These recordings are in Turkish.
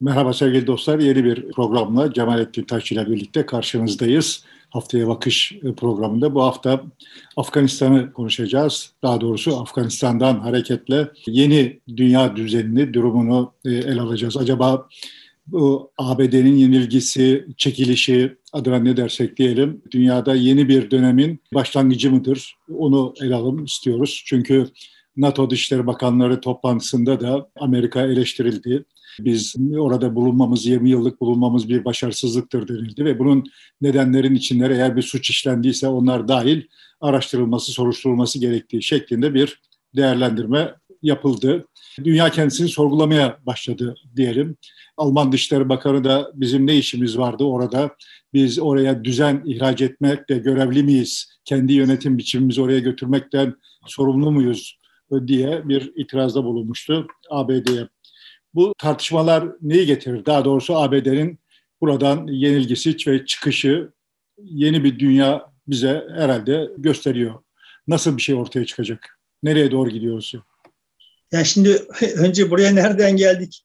Merhaba sevgili dostlar. Yeni bir programla Cemalettin Taş ile birlikte karşınızdayız. Haftaya Bakış programında bu hafta Afganistan'ı konuşacağız. Daha doğrusu Afganistan'dan hareketle yeni dünya düzenini, durumunu e, ele alacağız. Acaba bu ABD'nin yenilgisi, çekilişi adına ne dersek diyelim dünyada yeni bir dönemin başlangıcı mıdır? Onu ele alalım istiyoruz. Çünkü NATO Dışişleri Bakanları toplantısında da Amerika eleştirildi. Biz orada bulunmamız, 20 yıllık bulunmamız bir başarısızlıktır denildi ve bunun nedenlerin içinde eğer bir suç işlendiyse onlar dahil araştırılması, soruşturulması gerektiği şeklinde bir değerlendirme yapıldı. Dünya kendisini sorgulamaya başladı diyelim. Alman Dışişleri Bakanı da bizim ne işimiz vardı orada? Biz oraya düzen ihraç etmekle görevli miyiz? Kendi yönetim biçimimizi oraya götürmekten sorumlu muyuz? diye bir itirazda bulunmuştu ABD'ye. Bu tartışmalar neyi getirir? Daha doğrusu ABD'nin buradan yenilgisi ve çıkışı yeni bir dünya bize herhalde gösteriyor. Nasıl bir şey ortaya çıkacak? Nereye doğru gidiyoruz? Yani şimdi önce buraya nereden geldik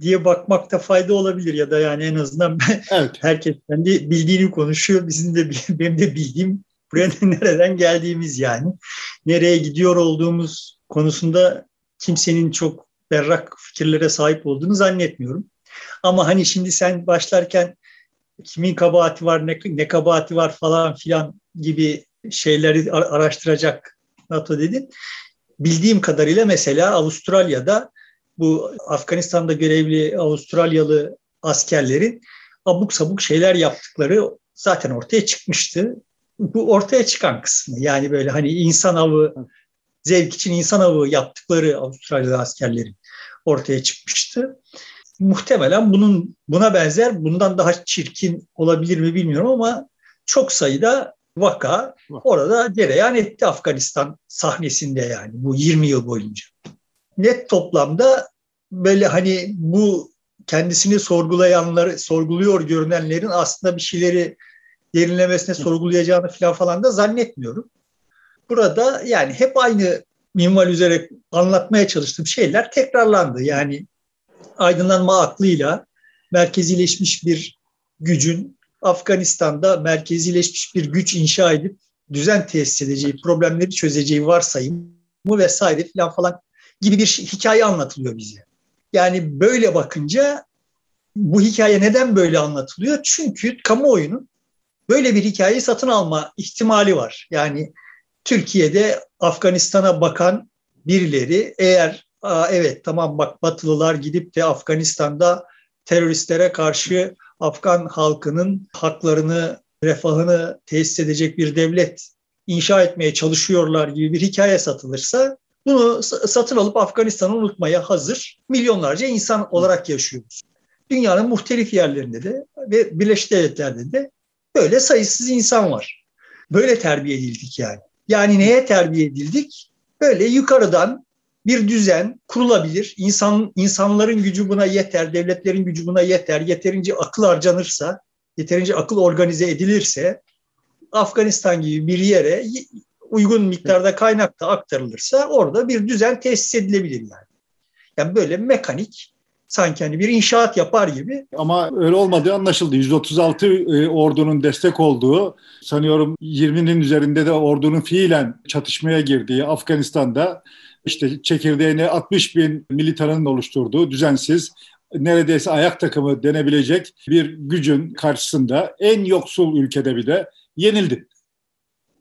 diye bakmakta fayda olabilir ya da yani en azından evet. herkes kendi bildiğini konuşuyor. Bizim de benim de bildiğim buraya nereden geldiğimiz yani. Nereye gidiyor olduğumuz konusunda kimsenin çok berrak fikirlere sahip olduğunu zannetmiyorum. Ama hani şimdi sen başlarken kimin kabahati var, ne, ne kabahati var falan filan gibi şeyleri araştıracak NATO dedin. Bildiğim kadarıyla mesela Avustralya'da bu Afganistan'da görevli Avustralyalı askerlerin abuk sabuk şeyler yaptıkları zaten ortaya çıkmıştı. Bu ortaya çıkan kısmı yani böyle hani insan avı, zevk için insan avı yaptıkları Avustralyalı askerlerin ortaya çıkmıştı. Muhtemelen bunun buna benzer, bundan daha çirkin olabilir mi bilmiyorum ama çok sayıda vaka orada cereyan etti Afganistan sahnesinde yani bu 20 yıl boyunca. Net toplamda böyle hani bu kendisini sorgulayanları, sorguluyor görünenlerin aslında bir şeyleri derinlemesine sorgulayacağını falan falan da zannetmiyorum. Burada yani hep aynı minval üzere anlatmaya çalıştığım şeyler tekrarlandı. Yani aydınlanma aklıyla merkezileşmiş bir gücün Afganistan'da merkezileşmiş bir güç inşa edip düzen tesis edeceği, problemleri çözeceği varsayımı vesaire falan falan gibi bir hikaye anlatılıyor bize. Yani böyle bakınca bu hikaye neden böyle anlatılıyor? Çünkü kamuoyunun böyle bir hikayeyi satın alma ihtimali var. Yani Türkiye'de Afganistan'a bakan birileri eğer evet tamam bak Batılılar gidip de Afganistan'da teröristlere karşı Afgan halkının haklarını, refahını tesis edecek bir devlet inşa etmeye çalışıyorlar gibi bir hikaye satılırsa bunu satın alıp Afganistan'ı unutmaya hazır milyonlarca insan olarak yaşıyoruz. Dünyanın muhtelif yerlerinde de ve Birleşik Devletler'de de böyle sayısız insan var. Böyle terbiye edildik yani. Yani neye terbiye edildik? Böyle yukarıdan bir düzen kurulabilir. İnsan, insanların gücü buna yeter, devletlerin gücü buna yeter. Yeterince akıl harcanırsa, yeterince akıl organize edilirse Afganistan gibi bir yere uygun miktarda kaynak da aktarılırsa orada bir düzen tesis edilebilir yani. Yani böyle mekanik sanki hani bir inşaat yapar gibi. Ama öyle olmadığı anlaşıldı. 136 e, ordunun destek olduğu, sanıyorum 20'nin üzerinde de ordunun fiilen çatışmaya girdiği Afganistan'da işte çekirdeğini 60 bin militanın oluşturduğu düzensiz neredeyse ayak takımı denebilecek bir gücün karşısında en yoksul ülkede bile yenildi.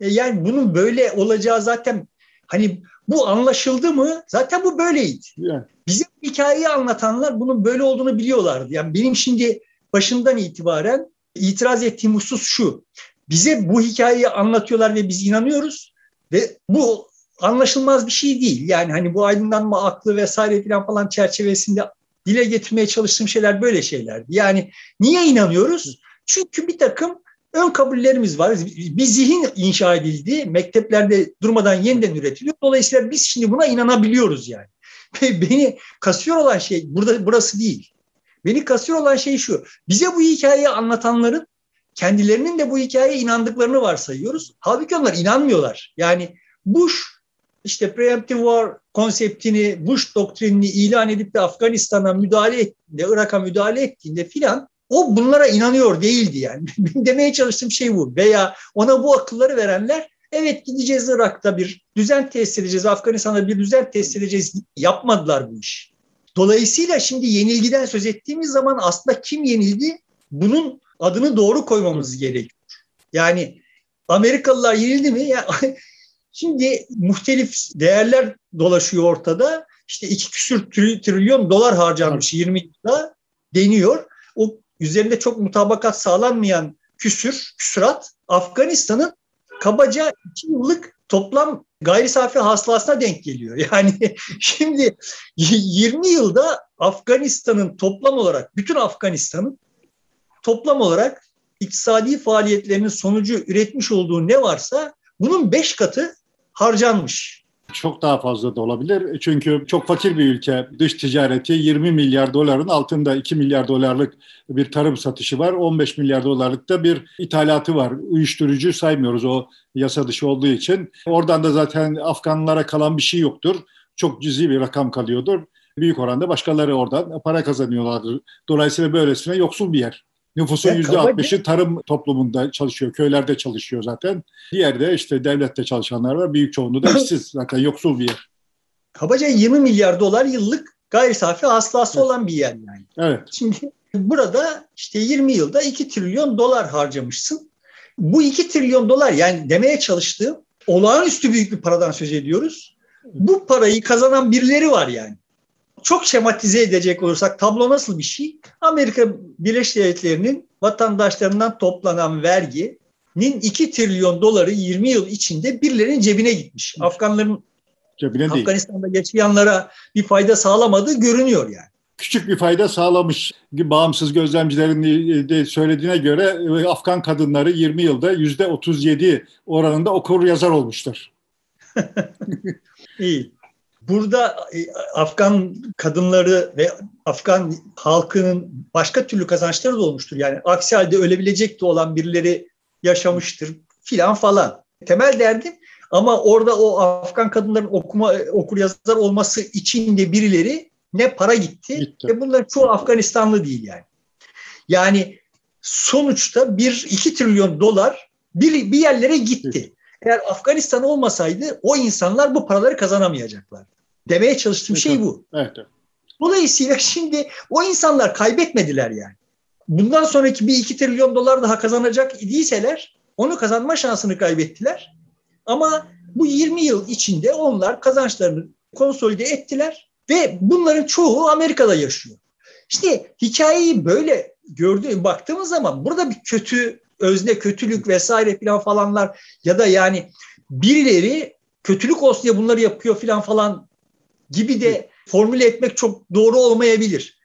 E yani bunun böyle olacağı zaten hani bu anlaşıldı mı? Zaten bu böyleydi. Yani. Bize hikayeyi anlatanlar bunun böyle olduğunu biliyorlardı. Yani benim şimdi başından itibaren itiraz ettiğim husus şu. Bize bu hikayeyi anlatıyorlar ve biz inanıyoruz ve bu anlaşılmaz bir şey değil. Yani hani bu aydınlanma aklı vesaire falan falan çerçevesinde dile getirmeye çalıştığım şeyler böyle şeylerdi. Yani niye inanıyoruz? Çünkü bir takım ön kabullerimiz var. Bir zihin inşa edildi. Mekteplerde durmadan yeniden üretiliyor. Dolayısıyla biz şimdi buna inanabiliyoruz yani. Beni kasıyor olan şey burada burası değil. Beni kasıyor olan şey şu. Bize bu hikayeyi anlatanların kendilerinin de bu hikayeye inandıklarını varsayıyoruz. Halbuki onlar inanmıyorlar. Yani Bush işte preemptive war konseptini, Bush doktrinini ilan edip de Afganistan'a müdahale ettiğinde, Irak'a müdahale ettiğinde filan o bunlara inanıyor değildi yani. Demeye çalıştığım şey bu. Veya ona bu akılları verenler evet gideceğiz Irak'ta bir düzen tesis edeceğiz, Afganistan'da bir düzen tesis edeceğiz yapmadılar bu iş. Dolayısıyla şimdi yenilgiden söz ettiğimiz zaman aslında kim yenildi? Bunun adını doğru koymamız gerekiyor. Yani Amerikalılar yenildi mi? Şimdi muhtelif değerler dolaşıyor ortada. İşte iki küsür trilyon dolar harcanmış 20 yılda deniyor. O üzerinde çok mutabakat sağlanmayan küsür, küsurat Afganistan'ın kabaca iki yıllık toplam gayri safi hasılasına denk geliyor. Yani şimdi 20 yılda Afganistan'ın toplam olarak, bütün Afganistan'ın toplam olarak iktisadi faaliyetlerinin sonucu üretmiş olduğu ne varsa bunun beş katı harcanmış. Çok daha fazla da olabilir. Çünkü çok fakir bir ülke. Dış ticareti 20 milyar doların altında 2 milyar dolarlık bir tarım satışı var. 15 milyar dolarlık da bir ithalatı var. Uyuşturucu saymıyoruz o yasa dışı olduğu için. Oradan da zaten Afganlara kalan bir şey yoktur. Çok cüzi bir rakam kalıyordur. Büyük oranda başkaları oradan para kazanıyorlardır. Dolayısıyla böylesine yoksul bir yer. Nüfusun yüzde altmışı tarım toplumunda çalışıyor, köylerde çalışıyor zaten. Diğer de işte devlette çalışanlar var. Büyük çoğunluğu da işsiz zaten yoksul bir yer. Kabaca 20 milyar dolar yıllık gayri safi hasılası evet. olan bir yer yani. Evet. Şimdi burada işte 20 yılda 2 trilyon dolar harcamışsın. Bu 2 trilyon dolar yani demeye çalıştığım olağanüstü büyük bir paradan söz ediyoruz. Bu parayı kazanan birileri var yani çok şematize edecek olursak tablo nasıl bir şey? Amerika Birleşik Devletleri'nin vatandaşlarından toplanan verginin 2 trilyon doları 20 yıl içinde birilerinin cebine gitmiş. Afganların cebine Afganistan'da değil. yaşayanlara bir fayda sağlamadığı görünüyor yani. Küçük bir fayda sağlamış. Bağımsız gözlemcilerin de söylediğine göre Afgan kadınları 20 yılda %37 oranında okur yazar olmuştur. İyi. Burada e, Afgan kadınları ve Afgan halkının başka türlü kazançları da olmuştur. Yani aksi halde ölebilecek de olan birileri yaşamıştır filan falan. Temel derdim ama orada o Afgan kadınların okuma okur yazar olması için de birileri ne para gitti, gitti. ve bunların çoğu Afganistanlı değil yani. Yani sonuçta bir iki trilyon dolar bir, bir yerlere gitti. Eğer Afganistan olmasaydı o insanlar bu paraları kazanamayacaklar. Demeye çalıştığım evet, şey bu. Evet, evet. Dolayısıyla şimdi o insanlar kaybetmediler yani. Bundan sonraki bir iki trilyon dolar daha kazanacak idiyseler onu kazanma şansını kaybettiler. Ama bu 20 yıl içinde onlar kazançlarını konsolide ettiler ve bunların çoğu Amerika'da yaşıyor. İşte hikayeyi böyle gördüğüm baktığımız zaman burada bir kötü özne kötülük vesaire filan falanlar ya da yani birileri kötülük olsun diye bunları yapıyor filan falan gibi de formüle etmek çok doğru olmayabilir.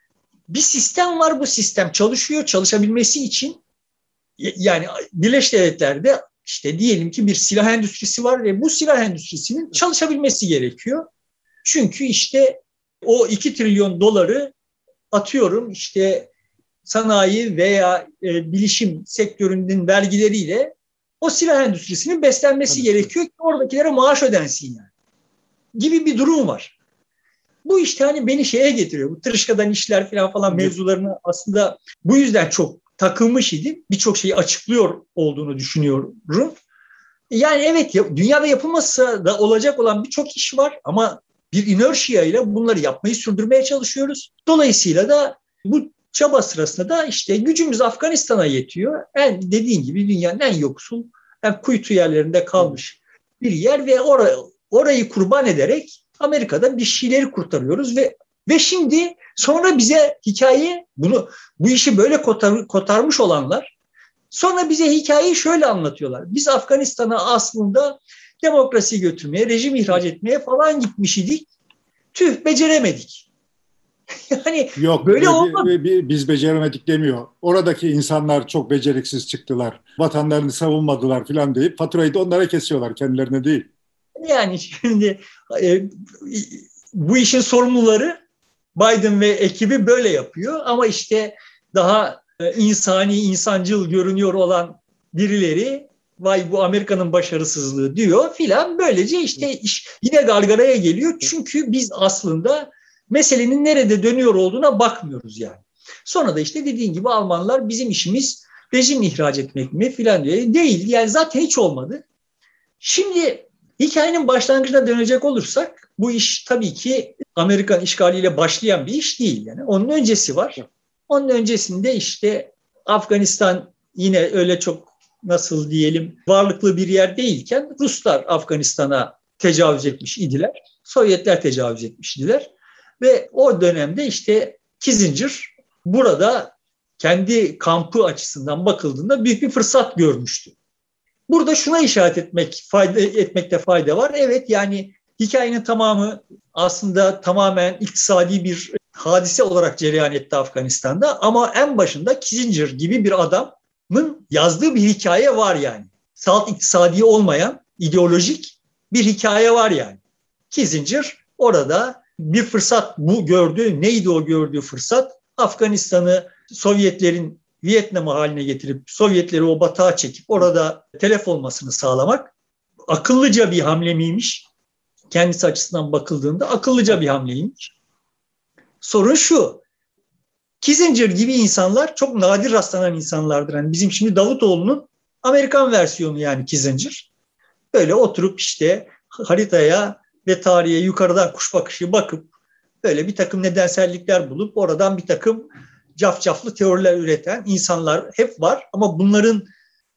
Bir sistem var bu sistem çalışıyor. Çalışabilmesi için yani Birleşik Devletler'de işte diyelim ki bir silah endüstrisi var ve bu silah endüstrisinin çalışabilmesi gerekiyor. Çünkü işte o 2 trilyon doları atıyorum işte sanayi veya e, bilişim sektörünün vergileriyle o silah endüstrisinin beslenmesi Tabii. gerekiyor ki oradakilere maaş ödensin yani. Gibi bir durum var. Bu işte hani beni şeye getiriyor. Bu tırışkadan işler falan falan mevzularını aslında bu yüzden çok takılmış idim. Birçok şeyi açıklıyor olduğunu düşünüyorum. Yani evet dünyada yapılması da olacak olan birçok iş var ama bir inerşiya ile bunları yapmayı sürdürmeye çalışıyoruz. Dolayısıyla da bu çaba sırasında da işte gücümüz Afganistan'a yetiyor. En dediğin gibi dünyanın en yoksul, en kuytu yerlerinde kalmış bir yer ve or orayı kurban ederek Amerika'da bir şeyleri kurtarıyoruz ve ve şimdi sonra bize hikaye bunu bu işi böyle kotar, kotarmış olanlar sonra bize hikayeyi şöyle anlatıyorlar. Biz Afganistan'a aslında demokrasi götürmeye, rejim ihraç etmeye falan gitmiş idik. Tüh beceremedik. yani Yok, böyle olmadı. Biz beceremedik demiyor. Oradaki insanlar çok beceriksiz çıktılar. Vatanlarını savunmadılar falan deyip faturayı da onlara kesiyorlar kendilerine değil. Yani şimdi e, bu işin sorumluları Biden ve ekibi böyle yapıyor ama işte daha e, insani, insancıl görünüyor olan birileri vay bu Amerika'nın başarısızlığı diyor filan. Böylece işte iş yine gargaraya geliyor. Çünkü biz aslında meselenin nerede dönüyor olduğuna bakmıyoruz yani. Sonra da işte dediğin gibi Almanlar bizim işimiz rejim ihraç etmek mi filan diyor. Değil yani zaten hiç olmadı. Şimdi hikayenin başlangıcına dönecek olursak bu iş tabii ki Amerikan işgaliyle başlayan bir iş değil. Yani onun öncesi var. Onun öncesinde işte Afganistan yine öyle çok nasıl diyelim varlıklı bir yer değilken Ruslar Afganistan'a tecavüz etmiş idiler. Sovyetler tecavüz etmiş idiler. Ve o dönemde işte Kissinger burada kendi kampı açısından bakıldığında büyük bir fırsat görmüştü. Burada şuna işaret etmek fayda etmekte fayda var. Evet yani hikayenin tamamı aslında tamamen iktisadi bir hadise olarak cereyan etti Afganistan'da ama en başında Kissinger gibi bir adamın yazdığı bir hikaye var yani. Salt iktisadi olmayan ideolojik bir hikaye var yani. Kissinger orada bir fırsat bu gördü. Neydi o gördüğü fırsat? Afganistan'ı Sovyetlerin Vietnam haline getirip Sovyetleri o batağa çekip orada telef olmasını sağlamak akıllıca bir hamle miymiş? Kendisi açısından bakıldığında akıllıca bir hamleymiş. Sorun şu. Kissinger gibi insanlar çok nadir rastlanan insanlardır. Yani bizim şimdi Davutoğlu'nun Amerikan versiyonu yani Kissinger. Böyle oturup işte haritaya ve tarihe yukarıdan kuş bakışı bakıp böyle bir takım nedensellikler bulup oradan bir takım cafcaflı teoriler üreten insanlar hep var ama bunların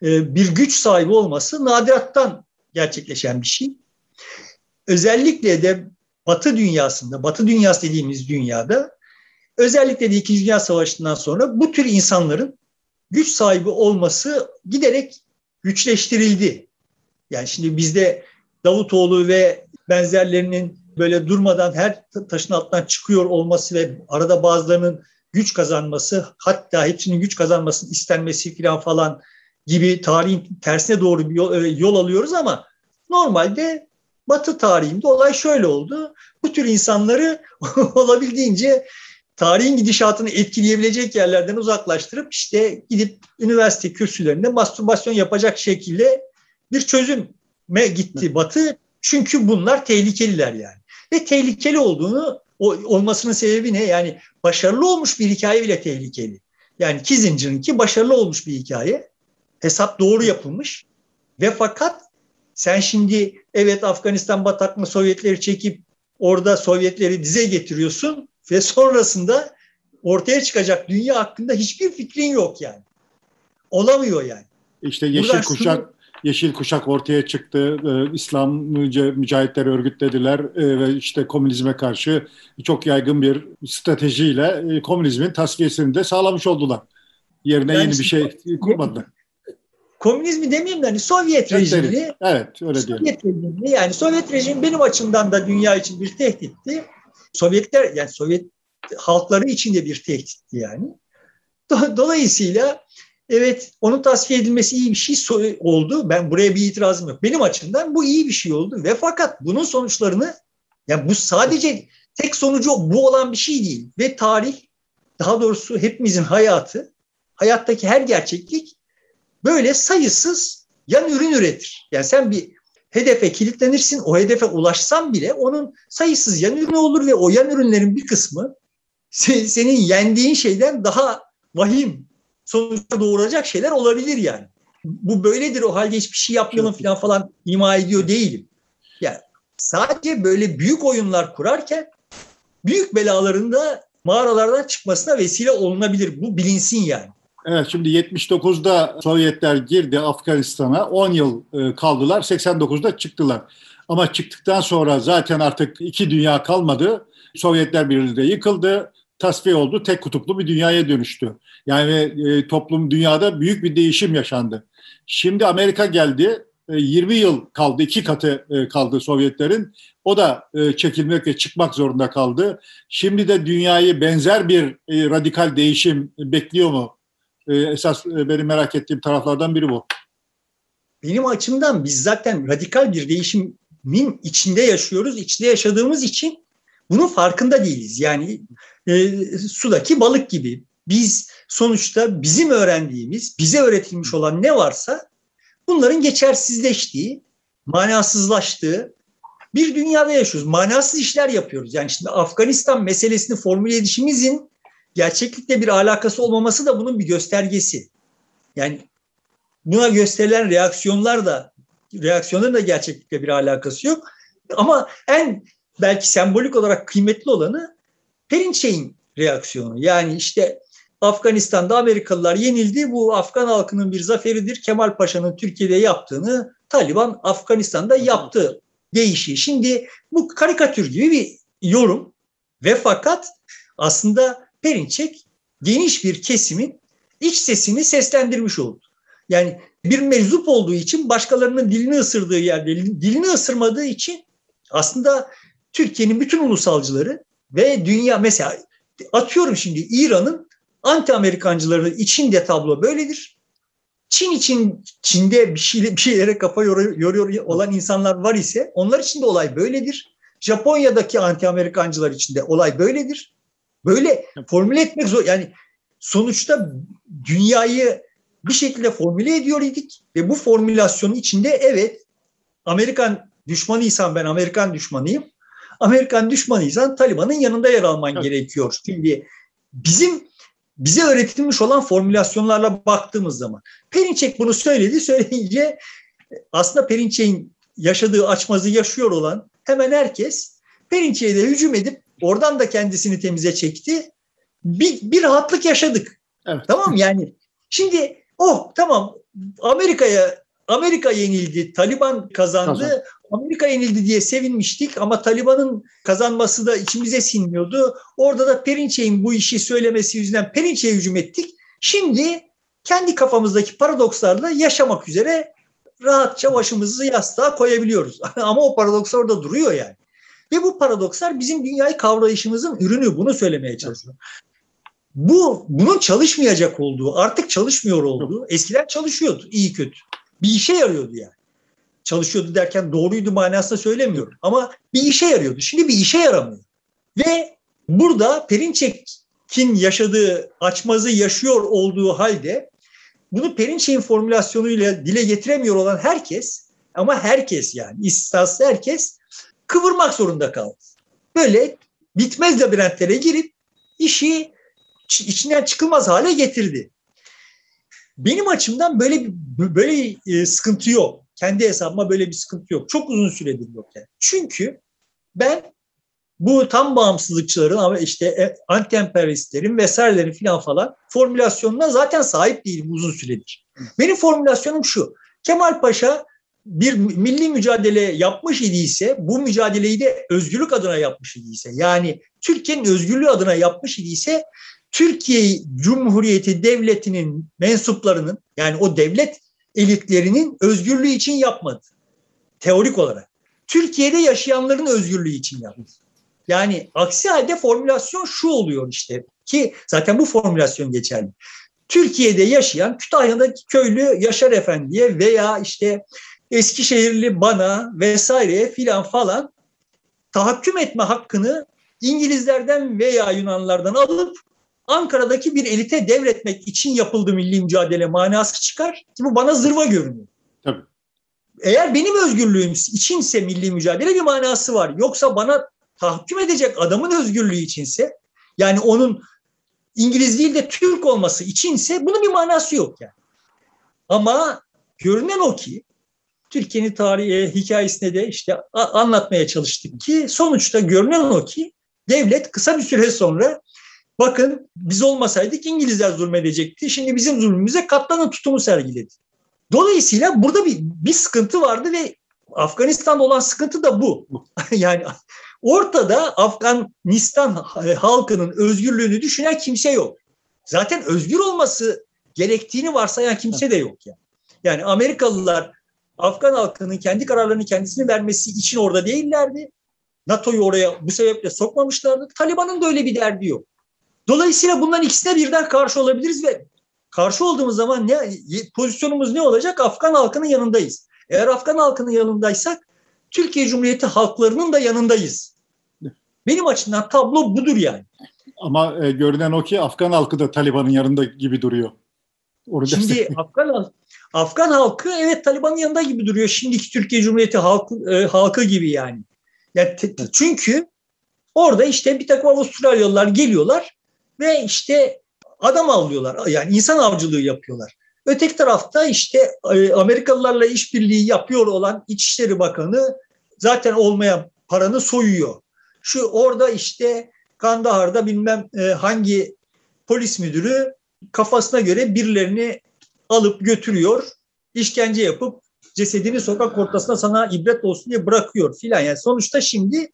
e, bir güç sahibi olması nadirattan gerçekleşen bir şey. Özellikle de Batı dünyasında, Batı dünyası dediğimiz dünyada özellikle de İkinci Dünya Savaşı'ndan sonra bu tür insanların güç sahibi olması giderek güçleştirildi. Yani şimdi bizde Davutoğlu ve benzerlerinin böyle durmadan her taşın altından çıkıyor olması ve arada bazılarının güç kazanması hatta hepsinin güç kazanmasının istenmesi falan falan gibi tarihin tersine doğru bir yol, e, yol alıyoruz ama normalde Batı tarihinde olay şöyle oldu. Bu tür insanları olabildiğince tarihin gidişatını etkileyebilecek yerlerden uzaklaştırıp işte gidip üniversite kürsülerinde mastürbasyon yapacak şekilde bir çözüme gitti Batı. Çünkü bunlar tehlikeliler yani. Ve tehlikeli olduğunu o, olmasının sebebi ne? Yani başarılı olmuş bir hikaye bile tehlikeli. Yani Kissinger'ınki başarılı olmuş bir hikaye. Hesap doğru yapılmış. Ve fakat sen şimdi evet Afganistan bataklığı Sovyetleri çekip orada Sovyetleri dize getiriyorsun ve sonrasında ortaya çıkacak dünya hakkında hiçbir fikrin yok yani. Olamıyor yani. İşte yeşil Buradan kuşak şunu, Yeşil Kuşak ortaya çıktı. E, İslamcı mücahitler örgütlediler e, ve işte komünizme karşı çok yaygın bir stratejiyle e, komünizmin tasfiyesini de sağlamış oldular. Yerine yani yeni bir şey kurmadılar. Komünizmi demeyeyim de hani Sovyet rejimini. Evet, öyle Sovyet rejimini yani Sovyet rejimi benim açımdan da dünya için bir tehditti. Sovyetler yani Sovyet halkları için de bir tehditti yani. Dolayısıyla Evet onun tasfiye edilmesi iyi bir şey oldu. Ben buraya bir itirazım yok. Benim açımdan bu iyi bir şey oldu ve fakat bunun sonuçlarını yani bu sadece tek sonucu bu olan bir şey değil ve tarih daha doğrusu hepimizin hayatı hayattaki her gerçeklik böyle sayısız yan ürün üretir. Yani sen bir hedefe kilitlenirsin, o hedefe ulaşsan bile onun sayısız yan ürünü olur ve o yan ürünlerin bir kısmı senin yendiğin şeyden daha vahim sonuçta doğuracak şeyler olabilir yani. Bu böyledir o halde hiçbir şey yapmayalım falan falan ima ediyor değilim. Yani sadece böyle büyük oyunlar kurarken büyük belalarında mağaralardan çıkmasına vesile olunabilir. Bu bilinsin yani. Evet şimdi 79'da Sovyetler girdi Afganistan'a 10 yıl e, kaldılar 89'da çıktılar. Ama çıktıktan sonra zaten artık iki dünya kalmadı. Sovyetler Birliği de yıkıldı tasfiye oldu, tek kutuplu bir dünyaya dönüştü. Yani e, toplum dünyada büyük bir değişim yaşandı. Şimdi Amerika geldi, e, 20 yıl kaldı, iki katı e, kaldı Sovyetlerin. O da e, çekilmek ve çıkmak zorunda kaldı. Şimdi de dünyayı benzer bir e, radikal değişim bekliyor mu? E, esas e, benim merak ettiğim taraflardan biri bu. Benim açımdan biz zaten radikal bir değişimin içinde yaşıyoruz. İçinde yaşadığımız için bunun farkında değiliz. Yani e, sudaki balık gibi. Biz sonuçta bizim öğrendiğimiz, bize öğretilmiş olan ne varsa bunların geçersizleştiği, manasızlaştığı bir dünyada yaşıyoruz. Manasız işler yapıyoruz. Yani şimdi Afganistan meselesini formüle edişimizin gerçeklikle bir alakası olmaması da bunun bir göstergesi. Yani buna gösterilen reaksiyonlar da reaksiyonların da gerçeklikle bir alakası yok. Ama en belki sembolik olarak kıymetli olanı Perinçey'in reaksiyonu. Yani işte Afganistan'da Amerikalılar yenildi. Bu Afgan halkının bir zaferidir. Kemal Paşa'nın Türkiye'de yaptığını Taliban Afganistan'da yaptı değişiyor. Şimdi bu karikatür gibi bir yorum ve fakat aslında Perinçek geniş bir kesimin iç sesini seslendirmiş oldu. Yani bir meczup olduğu için başkalarının dilini ısırdığı yerde dilini ısırmadığı için aslında Türkiye'nin bütün ulusalcıları ve dünya mesela atıyorum şimdi İran'ın anti Amerikancıları içinde tablo böyledir. Çin için Çin'de bir, şey, bir şeylere kafa yoruyor, yoruyor olan insanlar var ise onlar için de olay böyledir. Japonya'daki anti Amerikancılar için de olay böyledir. Böyle formüle etmek zor. Yani sonuçta dünyayı bir şekilde formüle ediyor idik ve bu formülasyonun içinde evet Amerikan düşmanıysan ben Amerikan düşmanıyım. Amerikan düşmanıysan Taliban'ın yanında yer alman evet. gerekiyor. Şimdi bizim bize öğretilmiş olan formülasyonlarla baktığımız zaman Perinçek bunu söyledi. Söyleyince aslında Perinçek'in yaşadığı açmazı yaşıyor olan hemen herkes Perinçek'e de hücum edip oradan da kendisini temize çekti. Bir, bir rahatlık yaşadık. Evet. Tamam yani şimdi oh tamam Amerika'ya Amerika yenildi, Taliban kazandı. Kazan. Amerika yenildi diye sevinmiştik ama Taliban'ın kazanması da içimize sinmiyordu. Orada da Perinçek'in bu işi söylemesi yüzünden Perinçek'e hücum ettik. Şimdi kendi kafamızdaki paradokslarla yaşamak üzere rahatça başımızı yastığa koyabiliyoruz. ama o paradoks orada duruyor yani. Ve bu paradokslar bizim dünyayı kavrayışımızın ürünü. Bunu söylemeye çalışıyorum. Bu bunun çalışmayacak olduğu, artık çalışmıyor olduğu, eskiden çalışıyordu iyi kötü. Bir işe yarıyordu yani çalışıyordu derken doğruydu manasında söylemiyorum. Ama bir işe yarıyordu. Şimdi bir işe yaramıyor. Ve burada Perinçek'in yaşadığı açmazı yaşıyor olduğu halde bunu Perinçek'in formülasyonuyla dile getiremiyor olan herkes ama herkes yani istisnasız herkes kıvırmak zorunda kaldı. Böyle bitmez labirentlere girip işi içinden çıkılmaz hale getirdi. Benim açımdan böyle böyle e, sıkıntı yok kendi hesabıma böyle bir sıkıntı yok. Çok uzun süredir yok yani. Çünkü ben bu tam bağımsızlıkçıların ama işte e, anti-emperyalistlerin vesairelerin filan falan formülasyonuna zaten sahip değilim uzun süredir. Benim formülasyonum şu. Kemal Paşa bir milli mücadele yapmış idiyse bu mücadeleyi de özgürlük adına yapmış idiyse yani Türkiye'nin özgürlüğü adına yapmış idiyse Türkiye Cumhuriyeti Devleti'nin mensuplarının yani o devlet elitlerinin özgürlüğü için yapmadı. Teorik olarak. Türkiye'de yaşayanların özgürlüğü için yaptı. Yani aksi halde formülasyon şu oluyor işte ki zaten bu formülasyon geçerli. Türkiye'de yaşayan Kütahya'daki köylü Yaşar Efendi'ye veya işte Eskişehirli bana vesaireye filan falan tahakküm etme hakkını İngilizlerden veya Yunanlardan alıp Ankara'daki bir elite devretmek için yapıldı milli mücadele manası çıkar ki bu bana zırva görünüyor. Tabii. Eğer benim özgürlüğüm içinse milli mücadele bir manası var. Yoksa bana tahkim edecek adamın özgürlüğü içinse yani onun İngiliz değil de Türk olması içinse bunun bir manası yok yani. Ama görünen o ki Türkiye'nin tarihi hikayesine de işte anlatmaya çalıştık ki sonuçta görünen o ki devlet kısa bir süre sonra Bakın biz olmasaydık İngilizler zulmedecekti. Şimdi bizim zulmümüze katlanın tutumu sergiledi. Dolayısıyla burada bir, bir sıkıntı vardı ve Afganistan'da olan sıkıntı da bu. yani ortada Afganistan halkının özgürlüğünü düşünen kimse yok. Zaten özgür olması gerektiğini varsayan kimse de yok yani. Yani Amerikalılar Afgan halkının kendi kararlarını kendisine vermesi için orada değillerdi. NATO'yu oraya bu sebeple sokmamışlardı. Taliban'ın da öyle bir derdi yok. Dolayısıyla bunların ikisine birden karşı olabiliriz ve karşı olduğumuz zaman ne pozisyonumuz ne olacak? Afgan halkının yanındayız. Eğer Afgan halkının yanındaysak Türkiye Cumhuriyeti halklarının da yanındayız. Benim açımdan tablo budur yani. Ama e, görünen o ki Afgan halkı da Taliban'ın yanında gibi duruyor. Onu Şimdi Afgan, Afgan halkı evet Taliban'ın yanında gibi duruyor. Şimdiki Türkiye Cumhuriyeti halkı, e, halkı gibi yani. yani te, çünkü orada işte bir takım Avustralyalılar geliyorlar ve işte adam avlıyorlar. Yani insan avcılığı yapıyorlar. Öteki tarafta işte e, Amerikalılarla işbirliği yapıyor olan İçişleri Bakanı zaten olmayan paranı soyuyor. Şu orada işte Kandahar'da bilmem e, hangi polis müdürü kafasına göre birilerini alıp götürüyor, işkence yapıp cesedini sokak ortasına sana ibret olsun diye bırakıyor filan. Yani sonuçta şimdi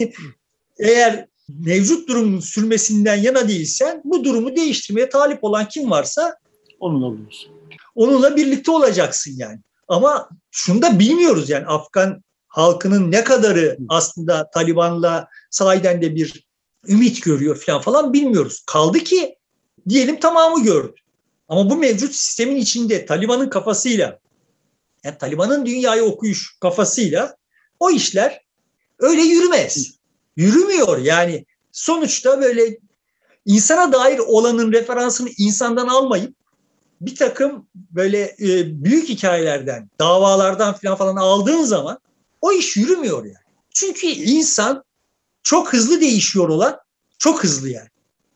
eğer mevcut durumun sürmesinden yana değilsen bu durumu değiştirmeye talip olan kim varsa onunla olursun. Onunla birlikte olacaksın yani. Ama şunu da bilmiyoruz yani Afgan halkının ne kadarı aslında Taliban'la sahiden de bir ümit görüyor falan falan bilmiyoruz. Kaldı ki diyelim tamamı gördü. Ama bu mevcut sistemin içinde Taliban'ın kafasıyla yani Taliban'ın dünyayı okuyuş kafasıyla o işler öyle yürümez. Yürümüyor yani. Sonuçta böyle insana dair olanın referansını insandan almayıp bir takım böyle e, büyük hikayelerden, davalardan falan falan aldığın zaman o iş yürümüyor yani. Çünkü insan çok hızlı değişiyor olan, çok hızlı yani.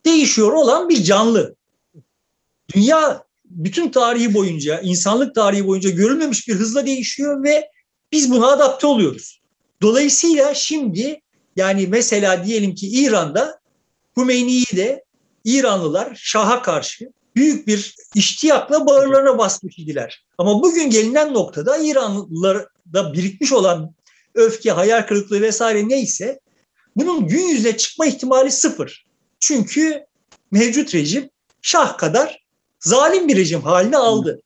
Değişiyor olan bir canlı. Dünya bütün tarihi boyunca, insanlık tarihi boyunca görülmemiş bir hızla değişiyor ve biz buna adapte oluyoruz. Dolayısıyla şimdi yani mesela diyelim ki İran'da Hümeyni'yi de İranlılar Şah'a karşı büyük bir iştiyakla bağırlarına basmış idiler. Ama bugün gelinen noktada İranlılarda birikmiş olan öfke, hayal kırıklığı vesaire neyse bunun gün yüzüne çıkma ihtimali sıfır. Çünkü mevcut rejim şah kadar zalim bir rejim haline aldı.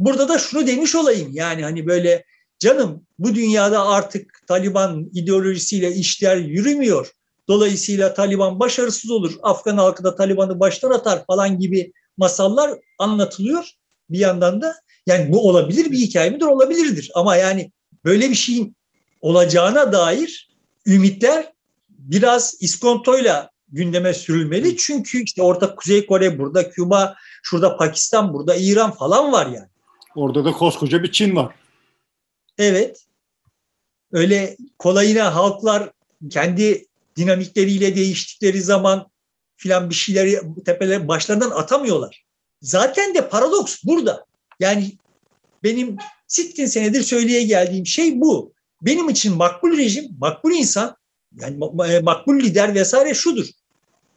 Burada da şunu demiş olayım yani hani böyle canım bu dünyada artık Taliban ideolojisiyle işler yürümüyor. Dolayısıyla Taliban başarısız olur. Afgan halkı da Taliban'ı baştan atar falan gibi masallar anlatılıyor bir yandan da. Yani bu olabilir bir hikaye midir? Olabilirdir. Ama yani böyle bir şeyin olacağına dair ümitler biraz iskontoyla gündeme sürülmeli. Çünkü işte orada Kuzey Kore, burada Küba, şurada Pakistan, burada İran falan var yani. Orada da koskoca bir Çin var. Evet. Öyle kolayına halklar kendi dinamikleriyle değiştikleri zaman filan bir şeyleri tepeler başlarından atamıyorlar. Zaten de paradoks burada. Yani benim sittin senedir söyleye geldiğim şey bu. Benim için makbul rejim, makbul insan, yani e, makbul lider vesaire şudur.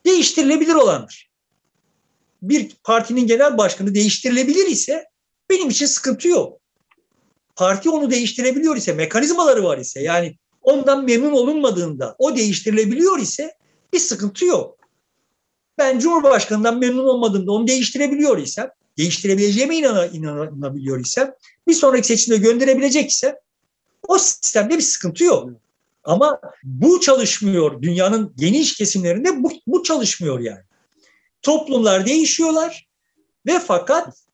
Değiştirilebilir olandır. Bir partinin genel başkanı değiştirilebilir ise benim için sıkıntı yok. Parti onu değiştirebiliyor ise, mekanizmaları var ise yani ondan memnun olunmadığında o değiştirilebiliyor ise bir sıkıntı yok. Ben Cumhurbaşkanı'ndan memnun olmadığımda onu değiştirebiliyor isem, değiştirebileceğime inana, inanabiliyor isem, bir sonraki seçimde gönderebilecek ise o sistemde bir sıkıntı yok. Ama bu çalışmıyor. Dünyanın geniş kesimlerinde bu, bu çalışmıyor yani. Toplumlar değişiyorlar ve fakat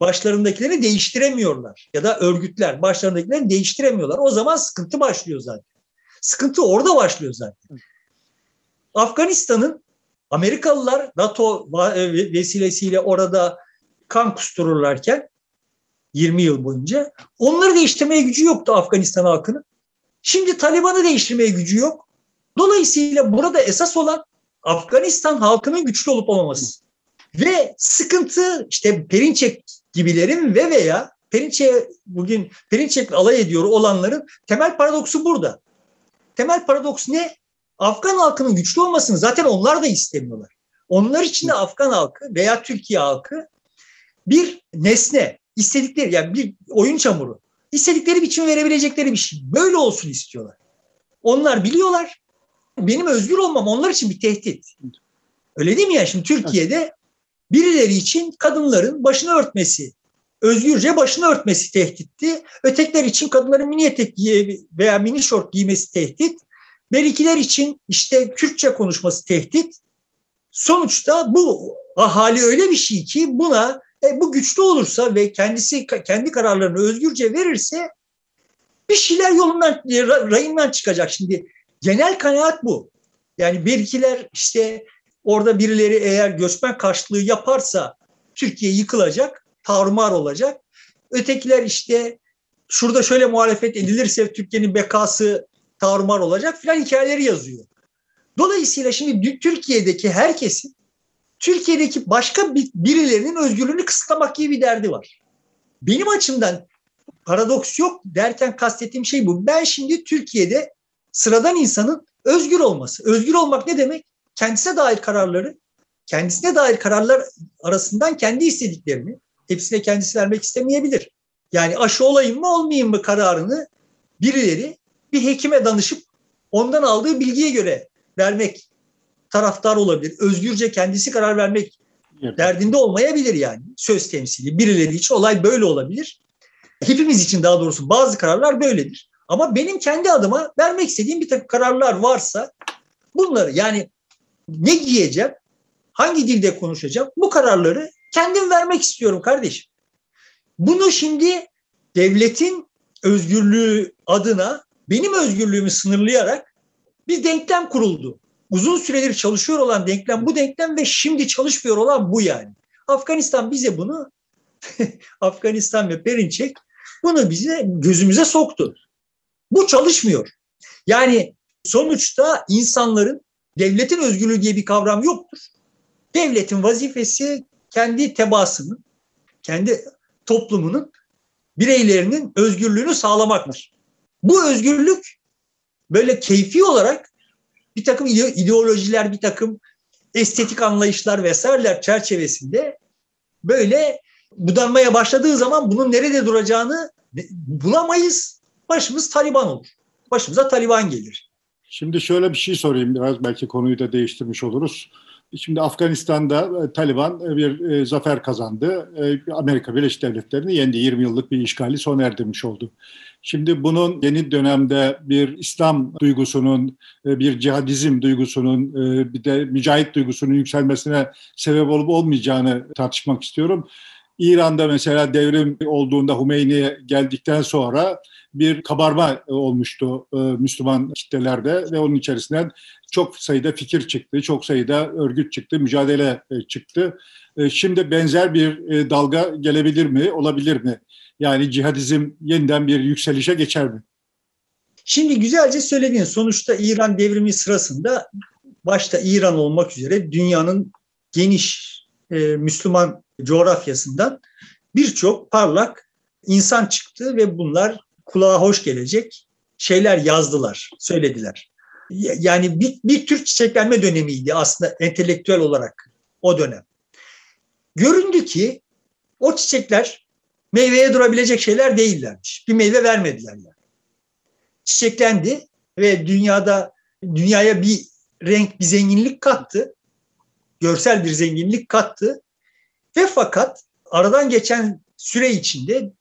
başlarındakileri değiştiremiyorlar. Ya da örgütler başlarındakileri değiştiremiyorlar. O zaman sıkıntı başlıyor zaten. Sıkıntı orada başlıyor zaten. Afganistan'ın Amerikalılar NATO e, vesilesiyle orada kan kustururlarken 20 yıl boyunca onları değiştirmeye gücü yoktu Afganistan halkının. Şimdi Taliban'ı değiştirmeye gücü yok. Dolayısıyla burada esas olan Afganistan halkının güçlü olup olmaması. Ve sıkıntı işte Perinçek gibilerin ve veya Perinçek bugün Perinçek alay ediyor olanların temel paradoksu burada. Temel paradoks ne? Afgan halkının güçlü olmasını zaten onlar da istemiyorlar. Onlar için de Afgan halkı veya Türkiye halkı bir nesne, istedikleri yani bir oyun çamuru, istedikleri biçim verebilecekleri bir şey. Böyle olsun istiyorlar. Onlar biliyorlar. Benim özgür olmam onlar için bir tehdit. Öyle değil mi ya? Şimdi Türkiye'de birileri için kadınların başını örtmesi, özgürce başını örtmesi tehditti. Ötekiler için kadınların mini etek veya mini şort giymesi tehdit. Berikiler için işte Kürtçe konuşması tehdit. Sonuçta bu ahali öyle bir şey ki buna e, bu güçlü olursa ve kendisi kendi kararlarını özgürce verirse bir şeyler yolundan rayından çıkacak. Şimdi genel kanaat bu. Yani berikiler işte orada birileri eğer göçmen karşılığı yaparsa Türkiye yıkılacak, tarumar olacak. Ötekiler işte şurada şöyle muhalefet edilirse Türkiye'nin bekası tarumar olacak filan hikayeleri yazıyor. Dolayısıyla şimdi Türkiye'deki herkesin Türkiye'deki başka birilerinin özgürlüğünü kısıtlamak gibi bir derdi var. Benim açımdan paradoks yok derken kastettiğim şey bu. Ben şimdi Türkiye'de sıradan insanın özgür olması. Özgür olmak ne demek? Kendisine dair kararları, kendisine dair kararlar arasından kendi istediklerini hepsine kendisi vermek istemeyebilir. Yani aşı olayım mı olmayayım mı kararını birileri bir hekime danışıp ondan aldığı bilgiye göre vermek taraftar olabilir. Özgürce kendisi karar vermek evet. derdinde olmayabilir yani. Söz temsili. Birileri için olay böyle olabilir. Hepimiz için daha doğrusu bazı kararlar böyledir. Ama benim kendi adıma vermek istediğim bir takım kararlar varsa bunları yani ne giyeceğim, hangi dilde konuşacağım bu kararları kendim vermek istiyorum kardeşim. Bunu şimdi devletin özgürlüğü adına benim özgürlüğümü sınırlayarak bir denklem kuruldu. Uzun süredir çalışıyor olan denklem bu denklem ve şimdi çalışmıyor olan bu yani. Afganistan bize bunu Afganistan ve Perinçek bunu bize gözümüze soktu. Bu çalışmıyor. Yani sonuçta insanların devletin özgürlüğü diye bir kavram yoktur. Devletin vazifesi kendi tebaasının, kendi toplumunun bireylerinin özgürlüğünü sağlamaktır. Bu özgürlük böyle keyfi olarak bir takım ideolojiler, bir takım estetik anlayışlar vesaireler çerçevesinde böyle budanmaya başladığı zaman bunun nerede duracağını bulamayız. Başımız Taliban olur. Başımıza Taliban gelir. Şimdi şöyle bir şey sorayım biraz belki konuyu da değiştirmiş oluruz. Şimdi Afganistan'da e, Taliban e, bir e, zafer kazandı. Amerika Birleşik Devletleri'ni yendi. 20 yıllık bir işgali sona erdirmiş oldu. Şimdi bunun yeni dönemde bir İslam duygusunun, bir cihadizm duygusunun, bir de mücahit duygusunun yükselmesine sebep olup olmayacağını tartışmak istiyorum. İran'da mesela devrim olduğunda Hümeyni geldikten sonra bir kabarma olmuştu e, Müslüman kitlelerde ve onun içerisinden çok sayıda fikir çıktı, çok sayıda örgüt çıktı, mücadele e, çıktı. E, şimdi benzer bir e, dalga gelebilir mi, olabilir mi? Yani cihadizm yeniden bir yükselişe geçer mi? Şimdi güzelce söylediğin sonuçta İran devrimi sırasında başta İran olmak üzere dünyanın geniş e, Müslüman coğrafyasından birçok parlak insan çıktı ve bunlar kulağa hoş gelecek şeyler yazdılar, söylediler. Yani bir, bir tür çiçeklenme dönemiydi aslında entelektüel olarak o dönem. Göründü ki o çiçekler meyveye durabilecek şeyler değillermiş. Bir meyve vermediler yani. Çiçeklendi ve dünyada dünyaya bir renk, bir zenginlik kattı. Görsel bir zenginlik kattı. Ve fakat aradan geçen süre içinde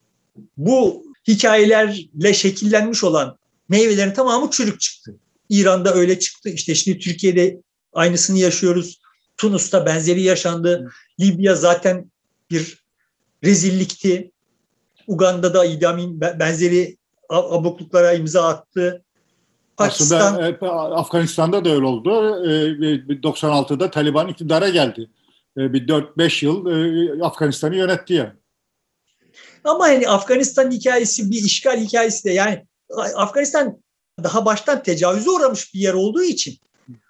bu hikayelerle şekillenmiş olan meyvelerin tamamı çürük çıktı. İran'da öyle çıktı. İşte şimdi Türkiye'de aynısını yaşıyoruz. Tunus'ta benzeri yaşandı. Libya zaten bir rezillikti. Uganda'da Idi Amin benzeri abukluklara imza attı. Pakistan, Aslında Afganistan'da da öyle oldu. 96'da e, Taliban iktidara geldi. E, bir 4-5 yıl Afganistan'ı yönetti ya. Ama hani Afganistan hikayesi bir işgal hikayesi de yani Afganistan daha baştan tecavüze uğramış bir yer olduğu için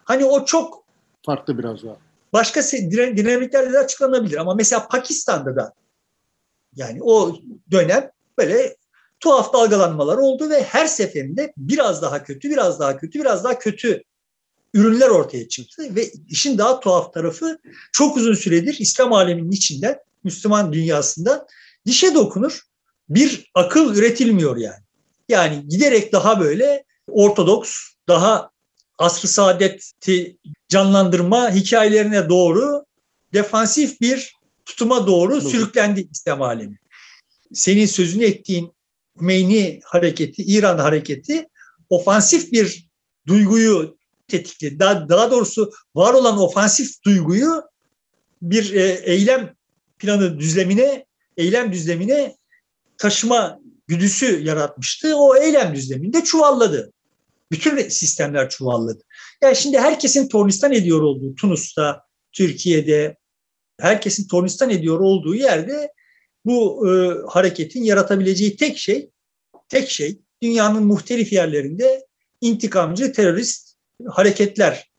hani o çok farklı biraz daha. Başka dinamiklerle de açıklanabilir ama mesela Pakistan'da da yani o dönem böyle tuhaf dalgalanmalar oldu ve her seferinde biraz daha kötü, biraz daha kötü, biraz daha kötü ürünler ortaya çıktı ve işin daha tuhaf tarafı çok uzun süredir İslam aleminin içinden, Müslüman dünyasında dişe dokunur bir akıl üretilmiyor yani. Yani giderek daha böyle ortodoks, daha asr-ı saadeti canlandırma hikayelerine doğru defansif bir tutuma doğru Doğru. sürüklendi İslam alemi. Senin sözünü ettiğin Hümeyni hareketi, İran hareketi ofansif bir duyguyu tetikledi. Daha, daha doğrusu var olan ofansif duyguyu bir e, eylem planı düzlemine, eylem düzlemine taşıma güdüsü yaratmıştı. O eylem düzleminde çuvalladı. Bütün sistemler çuvalladı. Yani şimdi herkesin tornistan ediyor olduğu Tunus'ta, Türkiye'de, herkesin tornistan ediyor olduğu yerde bu e, hareketin yaratabileceği tek şey, tek şey dünyanın muhtelif yerlerinde intikamcı terörist hareketler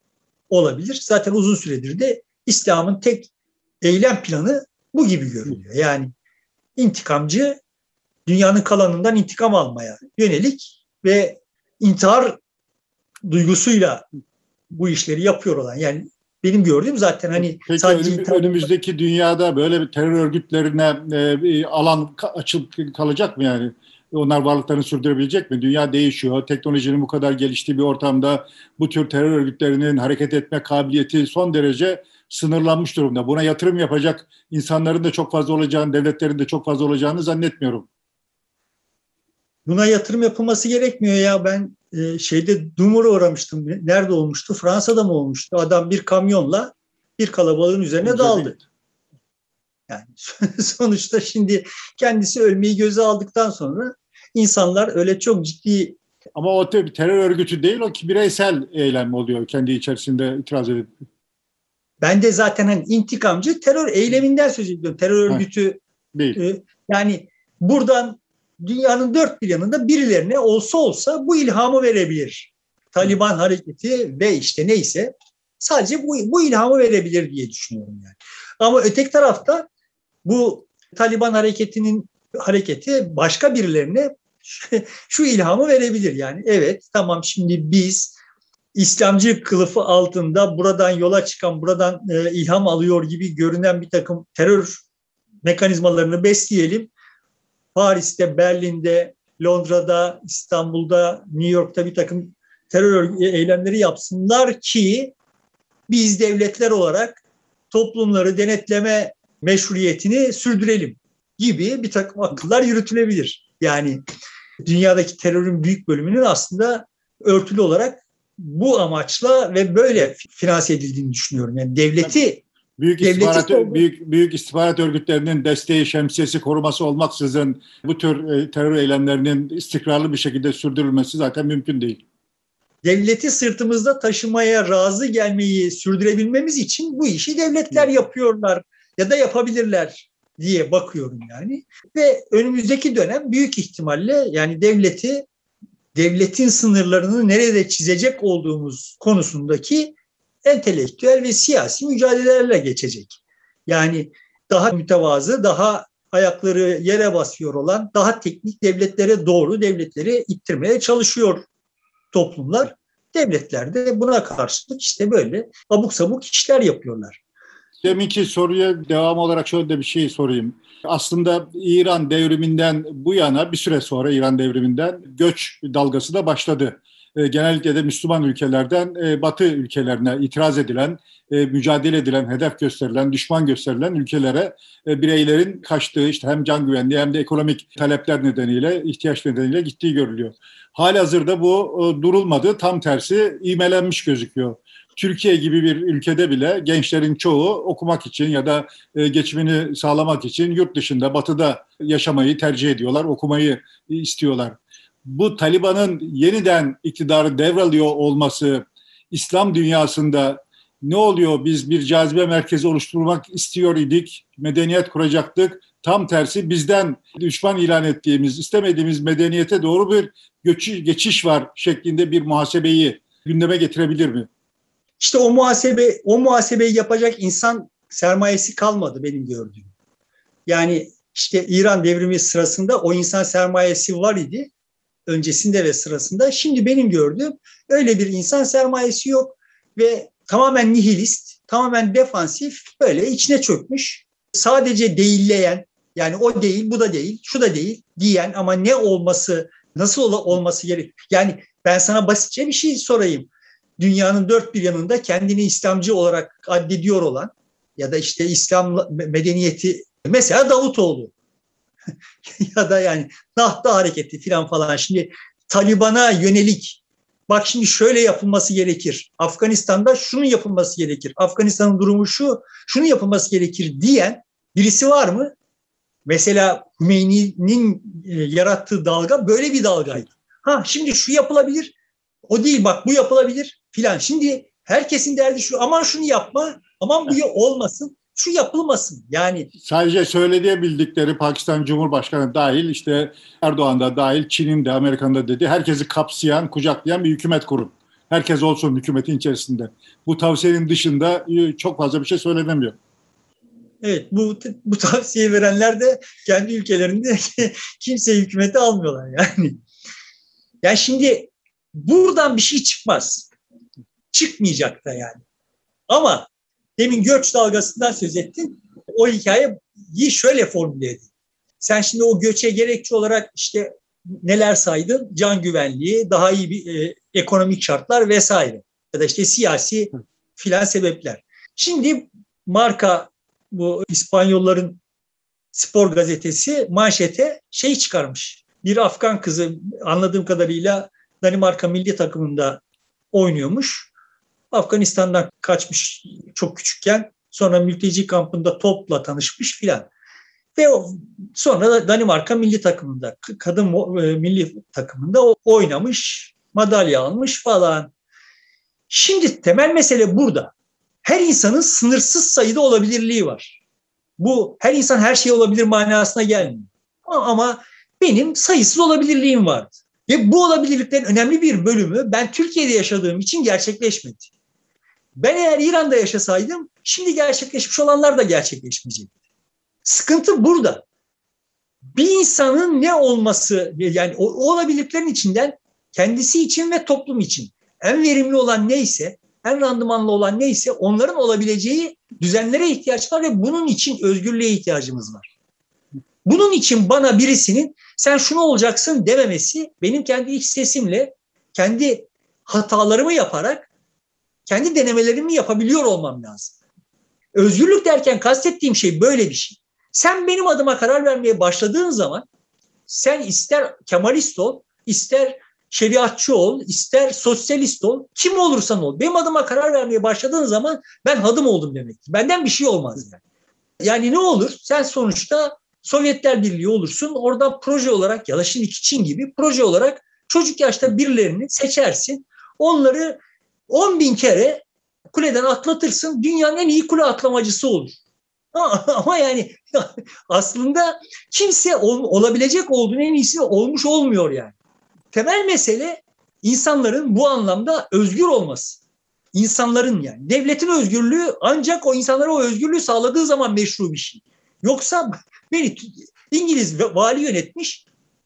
olabilir. Zaten uzun süredir de İslam'ın tek eylem planı bu gibi görünüyor. Yani intikamcı dünyanın kalanından intikam almaya yönelik ve intihar duygusuyla bu işleri yapıyor olan yani benim gördüğüm zaten hani Peki sadece önüm, önümüzdeki dünyada böyle bir terör örgütlerine e, alan açılıp kalacak mı yani? Onlar varlıklarını sürdürebilecek mi? Dünya değişiyor. Teknolojinin bu kadar geliştiği bir ortamda bu tür terör örgütlerinin hareket etme kabiliyeti son derece sınırlanmış durumda. Buna yatırım yapacak insanların da çok fazla olacağını, devletlerin de çok fazla olacağını zannetmiyorum. Buna yatırım yapılması gerekmiyor ya. Ben e, şeyde Dumur'a uğramıştım. Nerede olmuştu? Fransa'da mı olmuştu? Adam bir kamyonla bir kalabalığın üzerine Güzel daldı. Değil. Yani sonuçta şimdi kendisi ölmeyi göze aldıktan sonra insanlar öyle çok ciddi ama o bir terör örgütü değil o ki bireysel eylem oluyor kendi içerisinde itiraz edip. Ben de zaten hani intikamcı terör eyleminden söz ediyorum. Terör örgütü değil. E, yani buradan dünyanın dört bir yanında birilerine olsa olsa bu ilhamı verebilir. Taliban hareketi ve işte neyse sadece bu, bu ilhamı verebilir diye düşünüyorum yani. Ama öteki tarafta bu Taliban hareketinin hareketi başka birilerine şu ilhamı verebilir yani. Evet tamam şimdi biz İslamcı kılıfı altında buradan yola çıkan, buradan e, ilham alıyor gibi görünen bir takım terör mekanizmalarını besleyelim. Paris'te, Berlin'de, Londra'da, İstanbul'da, New York'ta bir takım terör eylemleri yapsınlar ki biz devletler olarak toplumları denetleme meşruiyetini sürdürelim gibi bir takım akıllar yürütülebilir. Yani dünyadaki terörün büyük bölümünün aslında örtülü olarak bu amaçla ve böyle finanse edildiğini düşünüyorum. Yani devleti Büyük istihbarat, büyük, büyük istihbarat örgütlerinin desteği, şemsiyesi, koruması olmaksızın bu tür e, terör eylemlerinin istikrarlı bir şekilde sürdürülmesi zaten mümkün değil. Devleti sırtımızda taşımaya razı gelmeyi sürdürebilmemiz için bu işi devletler yapıyorlar ya da yapabilirler diye bakıyorum yani. Ve önümüzdeki dönem büyük ihtimalle yani devleti devletin sınırlarını nerede çizecek olduğumuz konusundaki entelektüel ve siyasi mücadelelerle geçecek. Yani daha mütevazı, daha ayakları yere basıyor olan, daha teknik devletlere doğru devletleri ittirmeye çalışıyor toplumlar. Devletler de buna karşılık işte böyle abuk sabuk işler yapıyorlar. Deminki soruya devam olarak şöyle bir şey sorayım. Aslında İran devriminden bu yana bir süre sonra İran devriminden göç dalgası da başladı. E, genellikle de Müslüman ülkelerden e, Batı ülkelerine itiraz edilen, e, mücadele edilen, hedef gösterilen, düşman gösterilen ülkelere bireylerin kaçtığı işte hem can güvenliği hem de ekonomik talepler nedeniyle, ihtiyaç nedeniyle gittiği görülüyor. Halihazırda bu durulmadı, tam tersi imelenmiş gözüküyor. Türkiye gibi bir ülkede bile gençlerin çoğu okumak için ya da geçimini sağlamak için yurt dışında, batıda yaşamayı tercih ediyorlar, okumayı istiyorlar bu Taliban'ın yeniden iktidarı devralıyor olması İslam dünyasında ne oluyor biz bir cazibe merkezi oluşturmak istiyor idik, medeniyet kuracaktık. Tam tersi bizden düşman ilan ettiğimiz, istemediğimiz medeniyete doğru bir geçiş var şeklinde bir muhasebeyi gündeme getirebilir mi? İşte o muhasebe, o muhasebeyi yapacak insan sermayesi kalmadı benim gördüğüm. Yani işte İran devrimi sırasında o insan sermayesi var idi öncesinde ve sırasında. Şimdi benim gördüğüm öyle bir insan sermayesi yok ve tamamen nihilist, tamamen defansif böyle içine çökmüş. Sadece değilleyen yani o değil, bu da değil, şu da değil diyen ama ne olması, nasıl olması gerek? Yani ben sana basitçe bir şey sorayım. Dünyanın dört bir yanında kendini İslamcı olarak addediyor olan ya da işte İslam medeniyeti mesela Davutoğlu ya da yani Nahta hareketi falan falan. Şimdi Taliban'a yönelik bak şimdi şöyle yapılması gerekir. Afganistan'da şunun yapılması gerekir. Afganistan'ın durumu şu, şunu yapılması gerekir diyen birisi var mı? Mesela Hümeyni'nin e, yarattığı dalga böyle bir dalgaydı. Ha şimdi şu yapılabilir. O değil bak bu yapılabilir filan. Şimdi herkesin derdi şu aman şunu yapma, aman bu olmasın. şu yapılmasın. Yani sadece söylediği bildikleri Pakistan Cumhurbaşkanı dahil işte Erdoğan da dahil Çin'in de Amerika'nın da dedi herkesi kapsayan, kucaklayan bir hükümet kurun. Herkes olsun hükümetin içerisinde. Bu tavsiyenin dışında e, çok fazla bir şey söylenemiyor. Evet bu bu tavsiye verenler de kendi ülkelerinde kimse hükümete almıyorlar yani. Yani şimdi buradan bir şey çıkmaz. Çıkmayacak da yani. Ama demin göç dalgasından söz ettin. O hikayeyi şöyle formüle edin. Sen şimdi o göçe gerekçe olarak işte neler saydın? Can güvenliği, daha iyi bir e, ekonomik şartlar vesaire. Ya da işte siyasi filan sebepler. Şimdi marka bu İspanyolların spor gazetesi manşete şey çıkarmış. Bir Afgan kızı anladığım kadarıyla Danimarka milli takımında oynuyormuş. Afganistan'dan kaçmış çok küçükken. Sonra mülteci kampında topla tanışmış filan. Ve sonra da Danimarka milli takımında, kadın e, milli takımında oynamış, madalya almış falan. Şimdi temel mesele burada. Her insanın sınırsız sayıda olabilirliği var. Bu her insan her şey olabilir manasına gelmiyor. Ama benim sayısız olabilirliğim vardı. Ve bu olabilirliklerin önemli bir bölümü ben Türkiye'de yaşadığım için gerçekleşmedi. Ben eğer İran'da yaşasaydım şimdi gerçekleşmiş olanlar da gerçekleşmeyecekti. Sıkıntı burada. Bir insanın ne olması yani o, olabilirliklerin içinden kendisi için ve toplum için en verimli olan neyse, en randımanlı olan neyse onların olabileceği düzenlere ihtiyaç var ve bunun için özgürlüğe ihtiyacımız var. Bunun için bana birisinin sen şunu olacaksın dememesi benim kendi iç sesimle, kendi hatalarımı yaparak kendi denemelerimi yapabiliyor olmam lazım. Özgürlük derken kastettiğim şey böyle bir şey. Sen benim adıma karar vermeye başladığın zaman sen ister Kemalist ol, ister şeriatçı ol, ister sosyalist ol, kim olursan ol. Benim adıma karar vermeye başladığın zaman ben hadım oldum demek. Benden bir şey olmaz yani. Yani ne olur? Sen sonuçta Sovyetler Birliği olursun. Orada proje olarak ya da şimdi Çin gibi proje olarak çocuk yaşta birilerini seçersin. Onları 10 bin kere kuleden atlatırsın. Dünyanın en iyi kule atlamacısı olur. Ama yani aslında kimse ol, olabilecek olduğunu en iyisi olmuş olmuyor yani. Temel mesele insanların bu anlamda özgür olması. İnsanların yani. Devletin özgürlüğü ancak o insanlara o özgürlüğü sağladığı zaman meşru bir şey. Yoksa beni İngiliz vali yönetmiş,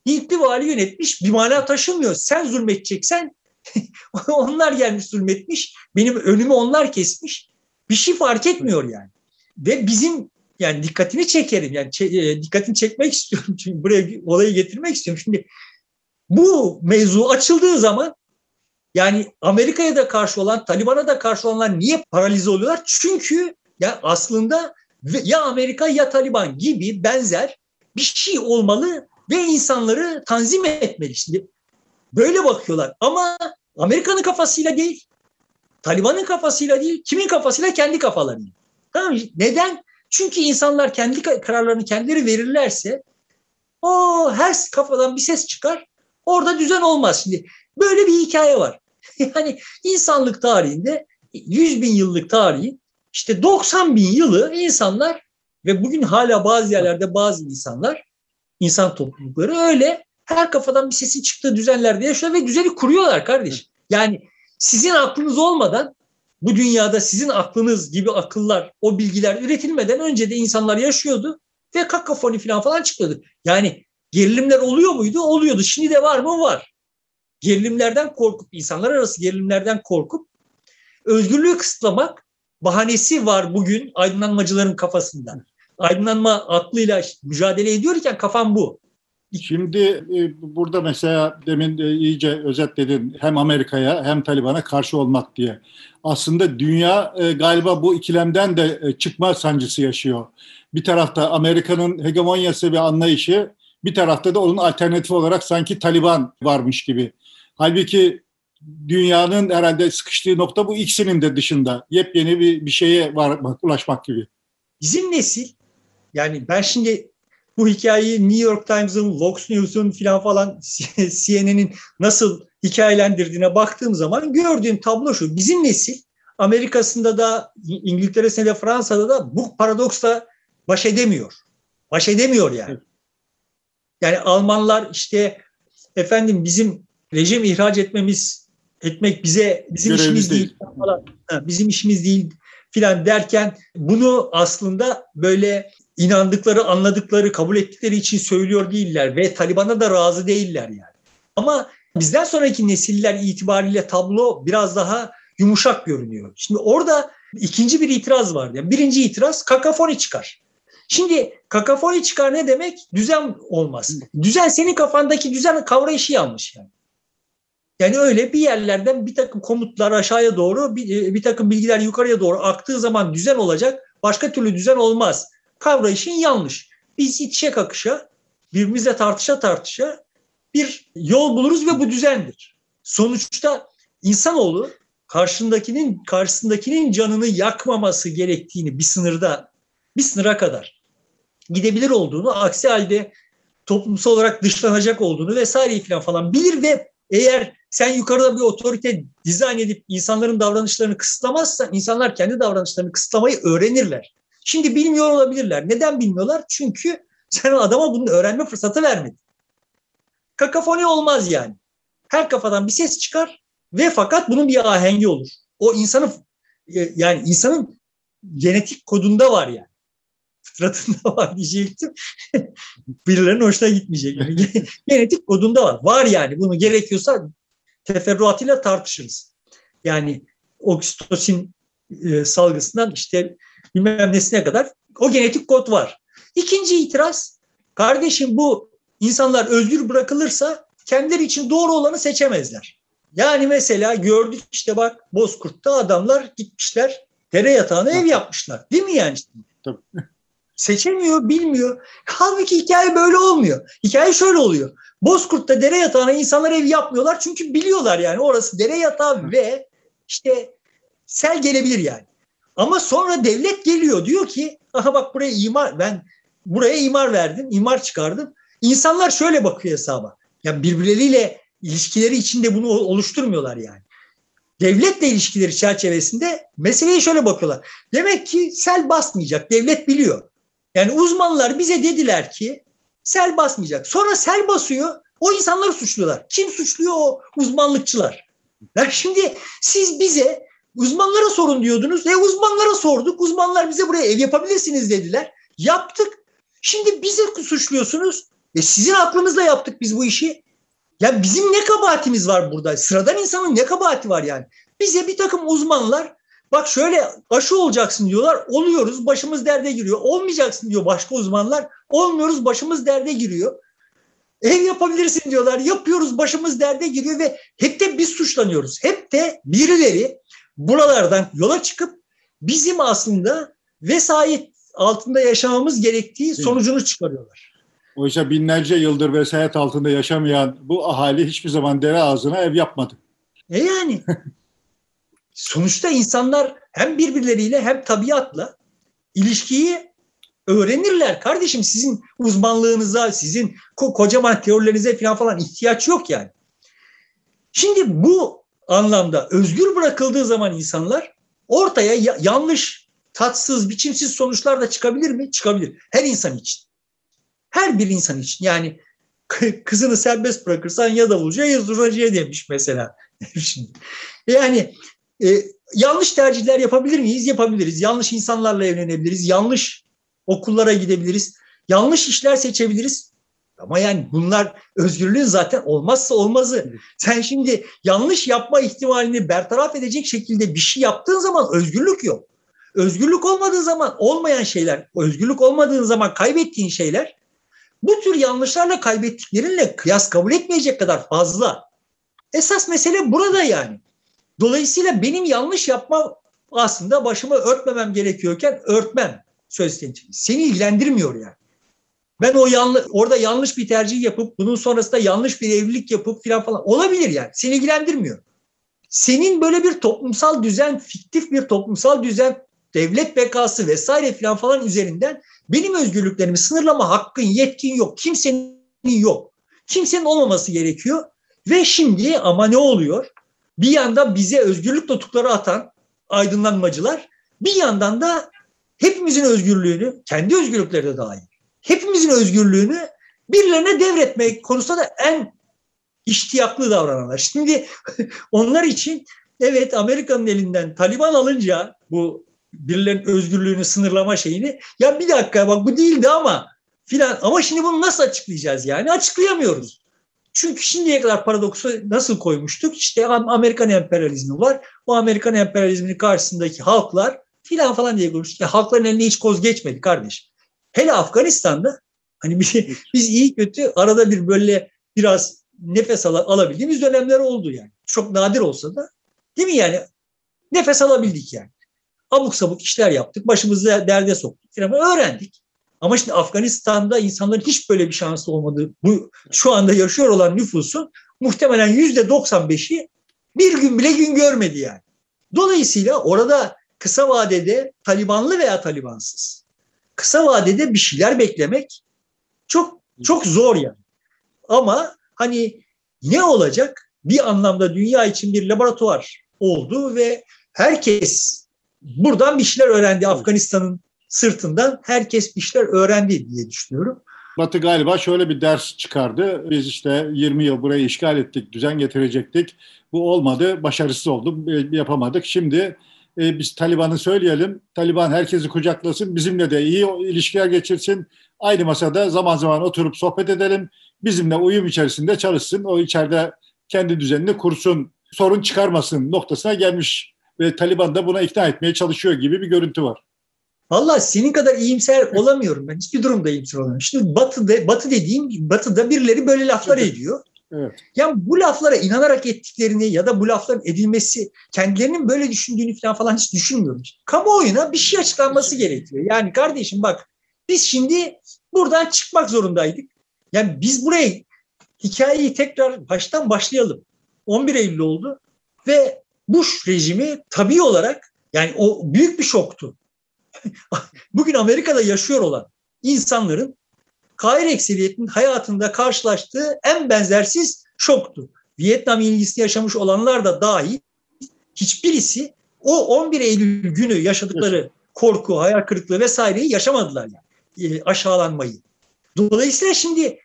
Hintli vali yönetmiş bir mana taşımıyor. Sen zulmedeceksen onlar gelmiş zulmetmiş. Benim önümü onlar kesmiş. Bir şey fark etmiyor yani. Ve bizim yani dikkatini çekerim. Yani e, dikkatini çekmek istiyorum. Çünkü buraya olayı getirmek istiyorum. Şimdi bu mevzu açıldığı zaman yani Amerika'ya da karşı olan, Taliban'a da karşı olanlar niye paralize oluyorlar? Çünkü ya aslında ya Amerika ya Taliban gibi benzer bir şey olmalı ve insanları tanzim etmeli. Şimdi böyle bakıyorlar ama Amerika'nın kafasıyla değil, Taliban'ın kafasıyla değil, kimin kafasıyla kendi kafalarıyla. Tamam Neden? Çünkü insanlar kendi kararlarını kendileri verirlerse o her kafadan bir ses çıkar. Orada düzen olmaz. Şimdi böyle bir hikaye var. yani insanlık tarihinde 100 bin yıllık tarihi işte 90 bin yılı insanlar ve bugün hala bazı yerlerde bazı insanlar, insan toplulukları öyle her kafadan bir sesin çıktığı düzenlerde yaşıyor ve düzeni kuruyorlar kardeş. Yani sizin aklınız olmadan bu dünyada sizin aklınız gibi akıllar, o bilgiler üretilmeden önce de insanlar yaşıyordu ve kakafoni falan falan çıkıyordu. Yani gerilimler oluyor muydu? Oluyordu. Şimdi de var mı? Var. Gerilimlerden korkup, insanlar arası gerilimlerden korkup özgürlüğü kısıtlamak bahanesi var bugün aydınlanmacıların kafasında. Aydınlanma aklıyla mücadele ediyorken kafam bu. Şimdi e, burada mesela demin de iyice özetledin hem Amerika'ya hem Taliban'a karşı olmak diye. Aslında dünya e, galiba bu ikilemden de e, çıkma sancısı yaşıyor. Bir tarafta Amerika'nın hegemonyası ve anlayışı, bir tarafta da onun alternatifi olarak sanki Taliban varmış gibi. Halbuki dünyanın herhalde sıkıştığı nokta bu ikisinin de dışında. Yepyeni bir, bir şeye varmak, ulaşmak gibi. Bizim nesil yani ben şimdi bu hikayeyi New York Times'ın, Fox News'un filan falan CNN'in nasıl hikayelendirdiğine baktığım zaman gördüğüm tablo şu. Bizim nesil Amerika'sında da İngiltere'sinde de Fransa'da da bu paradoksla baş edemiyor. Baş edemiyor yani. Yani Almanlar işte efendim bizim rejim ihraç etmemiz etmek bize bizim Görevimiz işimiz değil, değil falan. Ha, bizim işimiz değil filan derken bunu aslında böyle inandıkları, anladıkları, kabul ettikleri için söylüyor değiller ve Taliban'a da razı değiller yani. Ama bizden sonraki nesiller itibariyle tablo biraz daha yumuşak görünüyor. Şimdi orada ikinci bir itiraz var. Yani birinci itiraz kakafoni çıkar. Şimdi kakafoni çıkar ne demek? Düzen olmaz. Düzen senin kafandaki düzen kavrayışı yanlış yani. Yani öyle bir yerlerden bir takım komutlar aşağıya doğru, bir, bir takım bilgiler yukarıya doğru aktığı zaman düzen olacak. Başka türlü düzen olmaz. Kavrayışın yanlış. Biz itişe kakışa, birbirimizle tartışa tartışa bir yol buluruz ve bu düzendir. Sonuçta insanoğlu karşındakinin karşısındakinin canını yakmaması gerektiğini bir sınırda bir sınıra kadar gidebilir olduğunu aksi halde toplumsal olarak dışlanacak olduğunu vesaire falan bilir ve eğer sen yukarıda bir otorite dizayn edip insanların davranışlarını kısıtlamazsan insanlar kendi davranışlarını kısıtlamayı öğrenirler. Şimdi bilmiyor olabilirler. Neden bilmiyorlar? Çünkü sen adama bunu öğrenme fırsatı vermedin. Kakafoni olmaz yani. Her kafadan bir ses çıkar ve fakat bunun bir ahengi olur. O insanın e, yani insanın genetik kodunda var yani. Fıtratında var diyecektim. Birilerinin hoşuna gitmeyecek. Genetik kodunda var. Var yani. Bunu gerekiyorsa teferruatıyla tartışırız. Yani oksitosin e, salgısından işte bilmem nesine kadar o genetik kod var. İkinci itiraz, kardeşim bu insanlar özgür bırakılırsa kendileri için doğru olanı seçemezler. Yani mesela gördük işte bak Bozkurt'ta adamlar gitmişler dere yatağına ev yapmışlar. Değil mi yani? Tabii. Seçemiyor, bilmiyor. Halbuki hikaye böyle olmuyor. Hikaye şöyle oluyor. Bozkurt'ta dere yatağına insanlar ev yapmıyorlar çünkü biliyorlar yani orası dere yatağı ve işte sel gelebilir yani. Ama sonra devlet geliyor diyor ki aha bak buraya imar ben buraya imar verdim, imar çıkardım. İnsanlar şöyle bakıyor hesaba. Ya birbirleriyle ilişkileri içinde bunu oluşturmuyorlar yani. Devletle ilişkileri çerçevesinde meseleye şöyle bakıyorlar. Demek ki sel basmayacak. Devlet biliyor. Yani uzmanlar bize dediler ki sel basmayacak. Sonra sel basıyor. O insanları suçluyorlar. Kim suçluyor? O uzmanlıkçılar. Yani şimdi siz bize uzmanlara sorun diyordunuz. E uzmanlara sorduk. Uzmanlar bize buraya ev yapabilirsiniz dediler. Yaptık. Şimdi bize suçluyorsunuz. E sizin aklınızla yaptık biz bu işi. Ya bizim ne kabahatimiz var burada? Sıradan insanın ne kabahati var yani? Bize bir takım uzmanlar bak şöyle aşı olacaksın diyorlar. Oluyoruz başımız derde giriyor. Olmayacaksın diyor başka uzmanlar. Olmuyoruz başımız derde giriyor. Ev yapabilirsin diyorlar. Yapıyoruz başımız derde giriyor ve hep de biz suçlanıyoruz. Hep de birileri buralardan yola çıkıp bizim aslında vesayet altında yaşamamız gerektiği sonucunu çıkarıyorlar. Oysa binlerce yıldır vesayet altında yaşamayan bu ahali hiçbir zaman dere ağzına ev yapmadı. E yani sonuçta insanlar hem birbirleriyle hem tabiatla ilişkiyi öğrenirler. Kardeşim sizin uzmanlığınıza, sizin ko- kocaman teorilerinize falan falan ihtiyaç yok yani. Şimdi bu anlamda özgür bırakıldığı zaman insanlar ortaya ya- yanlış, tatsız, biçimsiz sonuçlar da çıkabilir mi? Çıkabilir. Her insan için. Her bir insan için. Yani kızını serbest bırakırsan ya davulcuya ya zurnacıya demiş mesela. Şimdi. Yani e, yanlış tercihler yapabilir miyiz? Yapabiliriz. Yanlış insanlarla evlenebiliriz. Yanlış okullara gidebiliriz. Yanlış işler seçebiliriz. Ama yani bunlar özgürlüğün zaten olmazsa olmazı. Sen şimdi yanlış yapma ihtimalini bertaraf edecek şekilde bir şey yaptığın zaman özgürlük yok. Özgürlük olmadığı zaman olmayan şeyler, özgürlük olmadığın zaman kaybettiğin şeyler bu tür yanlışlarla kaybettiklerinle kıyas kabul etmeyecek kadar fazla. Esas mesele burada yani. Dolayısıyla benim yanlış yapmam aslında başımı örtmemem gerekiyorken örtmem söz temsil. Seni ilgilendirmiyor yani. Ben o yanlış, orada yanlış bir tercih yapıp bunun sonrasında yanlış bir evlilik yapıp filan falan olabilir yani. Seni ilgilendirmiyor. Senin böyle bir toplumsal düzen, fiktif bir toplumsal düzen, devlet bekası vesaire filan falan üzerinden benim özgürlüklerimi sınırlama hakkın, yetkin yok. Kimsenin yok. Kimsenin olmaması gerekiyor. Ve şimdi ama ne oluyor? Bir yanda bize özgürlük notukları atan aydınlanmacılar bir yandan da hepimizin özgürlüğünü, kendi özgürlükleri de dahil, hepimizin özgürlüğünü birilerine devretmek konusunda da en iştiyaklı davrananlar. Şimdi onlar için evet Amerika'nın elinden Taliban alınca bu birilerinin özgürlüğünü sınırlama şeyini ya bir dakika bak bu değildi ama filan ama şimdi bunu nasıl açıklayacağız yani açıklayamıyoruz. Çünkü şimdiye kadar paradoksu nasıl koymuştuk? İşte Amerikan emperyalizmi var. O Amerikan emperyalizminin karşısındaki halklar filan falan diye konuştuk. Ya halkların eline hiç koz geçmedi kardeş. Hele Afganistan'da hani bir, biz iyi kötü arada bir böyle biraz nefes al alabildiğimiz dönemler oldu yani. Çok nadir olsa da değil mi yani? Nefes alabildik yani. Abuk sabuk işler yaptık. Başımızı derde soktuk. Falan öğrendik. Ama şimdi Afganistan'da insanların hiç böyle bir şansı olmadığı, bu şu anda yaşıyor olan nüfusun muhtemelen yüzde 95'i bir gün bile gün görmedi yani. Dolayısıyla orada kısa vadede Talibanlı veya Talibansız kısa vadede bir şeyler beklemek çok çok zor yani. Ama hani ne olacak? Bir anlamda dünya için bir laboratuvar oldu ve herkes buradan bir şeyler öğrendi. Afganistan'ın sırtından herkes bir şeyler öğrendi diye düşünüyorum. Batı galiba şöyle bir ders çıkardı. Biz işte 20 yıl burayı işgal ettik, düzen getirecektik. Bu olmadı, başarısız oldum, yapamadık. Şimdi e, biz Taliban'ı söyleyelim. Taliban herkesi kucaklasın, bizimle de iyi ilişkiler geçirsin. Aynı masada zaman zaman oturup sohbet edelim. Bizimle uyum içerisinde çalışsın. O içeride kendi düzenini kursun, sorun çıkarmasın noktasına gelmiş. Ve Taliban da buna ikna etmeye çalışıyor gibi bir görüntü var. Valla senin kadar iyimser olamıyorum ben. Hiçbir durumda iyimser olamıyorum. Şimdi Batı'da, Batı dediğim Batı'da birileri böyle laflar evet. ediyor. Evet. Yani bu laflara inanarak ettiklerini ya da bu lafların edilmesi kendilerinin böyle düşündüğünü falan falan hiç düşünmüyorum. Kamuoyuna bir şey açıklanması gerekiyor. Yani kardeşim bak biz şimdi buradan çıkmak zorundaydık. Yani biz burayı hikayeyi tekrar baştan başlayalım. 11 Eylül oldu ve Bush rejimi tabii olarak yani o büyük bir şoktu. Bugün Amerika'da yaşıyor olan insanların Kahir ekseriyetinin hayatında karşılaştığı en benzersiz şoktu. Vietnam yenilgisini yaşamış olanlar da dahil hiçbirisi o 11 Eylül günü yaşadıkları korku, hayal kırıklığı vesaireyi yaşamadılar yani. E, aşağılanmayı. Dolayısıyla şimdi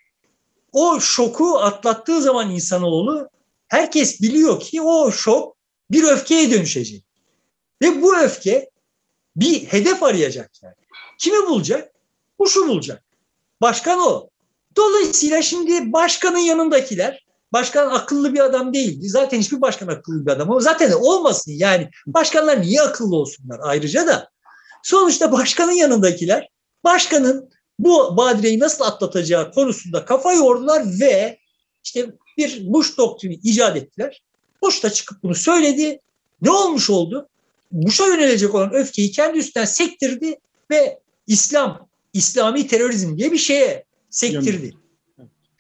o şoku atlattığı zaman insanoğlu herkes biliyor ki o şok bir öfkeye dönüşecek. Ve bu öfke bir hedef arayacak yani. Kimi bulacak? Kuşu bulacak. Başkan o. Dolayısıyla şimdi başkanın yanındakiler, başkan akıllı bir adam değildi. Zaten hiçbir başkan akıllı bir adam ama zaten olmasın yani. Başkanlar niye akıllı olsunlar ayrıca da. Sonuçta başkanın yanındakiler, başkanın bu badireyi nasıl atlatacağı konusunda kafa yordular ve işte bir Bush doktrini icat ettiler. Bush da çıkıp bunu söyledi. Ne olmuş oldu? Bush'a yönelecek olan öfkeyi kendi üstünden sektirdi ve İslam, İslami terörizm diye bir şeye sektirdi.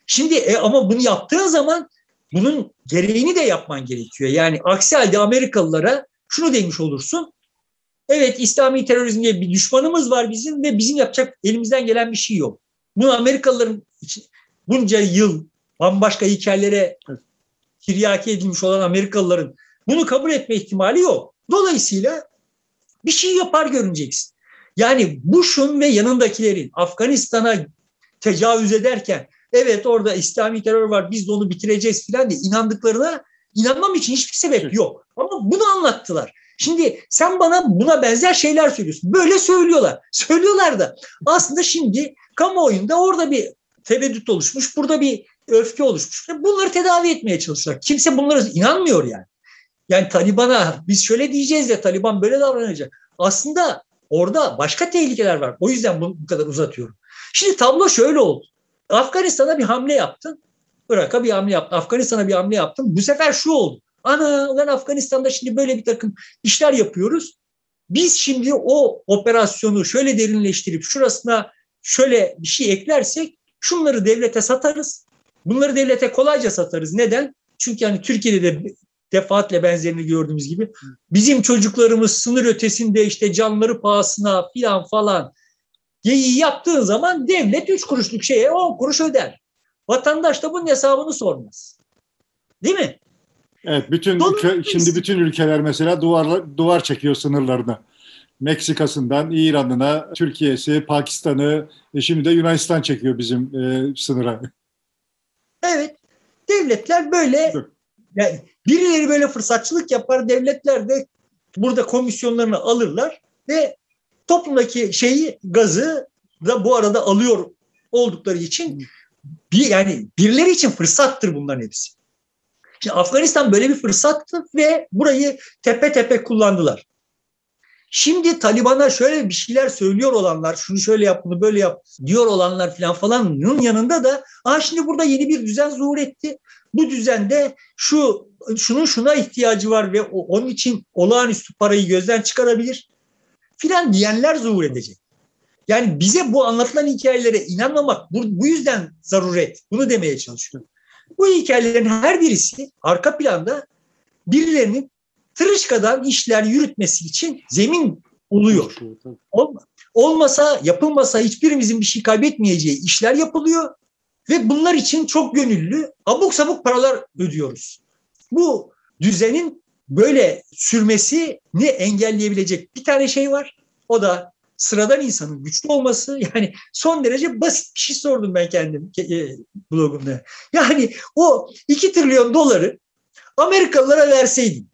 Şimdi e, ama bunu yaptığın zaman bunun gereğini de yapman gerekiyor. Yani aksi halde Amerikalılara şunu demiş olursun. Evet İslami terörizm diye bir düşmanımız var bizim ve bizim yapacak elimizden gelen bir şey yok. Bunu Amerikalıların için, bunca yıl bambaşka hikayelere tiryaki edilmiş olan Amerikalıların bunu kabul etme ihtimali yok. Dolayısıyla bir şey yapar görüneceksin. Yani Bush'un ve yanındakilerin Afganistan'a tecavüz ederken evet orada İslami terör var biz de onu bitireceğiz filan diye inandıklarına inanmam için hiçbir sebep yok. Ama bunu anlattılar. Şimdi sen bana buna benzer şeyler söylüyorsun. Böyle söylüyorlar. Söylüyorlar da aslında şimdi kamuoyunda orada bir tereddüt oluşmuş. Burada bir öfke oluşmuş. Bunları tedavi etmeye çalışıyorlar. Kimse bunlara inanmıyor yani. Yani Taliban'a biz şöyle diyeceğiz ya Taliban böyle davranacak. Aslında orada başka tehlikeler var. O yüzden bunu bu kadar uzatıyorum. Şimdi tablo şöyle oldu. Afganistan'a bir hamle yaptın. Irak'a bir hamle yaptın. Afganistan'a bir hamle yaptın. Bu sefer şu oldu. Ana ben Afganistan'da şimdi böyle bir takım işler yapıyoruz. Biz şimdi o operasyonu şöyle derinleştirip şurasına şöyle bir şey eklersek şunları devlete satarız. Bunları devlete kolayca satarız. Neden? Çünkü yani Türkiye'de de defaatle benzerini gördüğümüz gibi bizim çocuklarımız sınır ötesinde işte canları pahasına filan falan geyiği yaptığın zaman devlet üç kuruşluk şeye on kuruş öder. Vatandaş da bunun hesabını sormaz. Değil mi? Evet, bütün ülke, şimdi bütün ülkeler mesela duvar duvar çekiyor sınırlarına. Meksika'sından İran'ına, Türkiye'si, Pakistan'ı, e şimdi de Yunanistan çekiyor bizim e, sınıra. Evet, devletler böyle yani birileri böyle fırsatçılık yapar, devletler de burada komisyonlarını alırlar ve toplumdaki şeyi gazı da bu arada alıyor oldukları için bir yani birileri için fırsattır bunların hepsi. Şimdi Afganistan böyle bir fırsattı ve burayı tepe tepe kullandılar. Şimdi Taliban'a şöyle bir şeyler söylüyor olanlar, şunu şöyle yap, bunu böyle yap diyor olanlar falan falanın yanında da Aa şimdi burada yeni bir düzen zuhur etti. Bu düzende şu şunun şuna ihtiyacı var ve onun için olağanüstü parayı gözden çıkarabilir filan diyenler zuhur edecek. Yani bize bu anlatılan hikayelere inanmamak bu, bu yüzden zaruret. Bunu demeye çalışıyorum. Bu hikayelerin her birisi arka planda birilerinin tırışkadan işler yürütmesi için zemin oluyor. Olma, olmasa, yapılmasa hiçbirimizin bir şey kaybetmeyeceği işler yapılıyor ve bunlar için çok gönüllü abuk sabuk paralar ödüyoruz. Bu düzenin böyle sürmesini engelleyebilecek bir tane şey var. O da sıradan insanın güçlü olması yani son derece basit bir şey sordum ben kendim e, blogumda. Yani o 2 trilyon doları Amerikalılara verseydin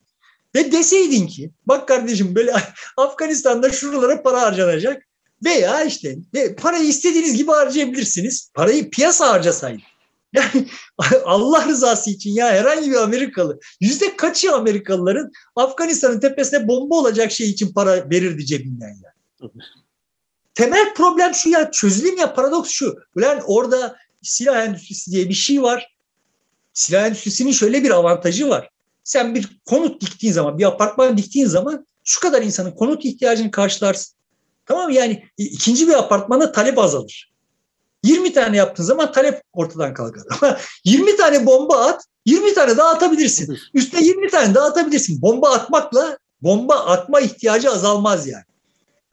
ve deseydin ki bak kardeşim böyle Afganistan'da şuralara para harcanacak veya işte parayı istediğiniz gibi harcayabilirsiniz. Parayı piyasa harcasaydın. Yani Allah rızası için ya herhangi bir Amerikalı yüzde kaçı Amerikalıların Afganistan'ın tepesine bomba olacak şey için para verirdi cebinden ya. Temel problem şu ya çözülüm ya paradoks şu. Ulan orada silah endüstrisi diye bir şey var. Silah endüstrisinin şöyle bir avantajı var. Sen bir konut diktiğin zaman, bir apartman diktiğin zaman şu kadar insanın konut ihtiyacını karşılarsın. Tamam? Yani ikinci bir apartmana talep azalır. 20 tane yaptığın zaman talep ortadan kalkar. Ama 20 tane bomba at, 20 tane daha atabilirsin. Üstüne 20 tane daha atabilirsin. Bomba atmakla bomba atma ihtiyacı azalmaz yani.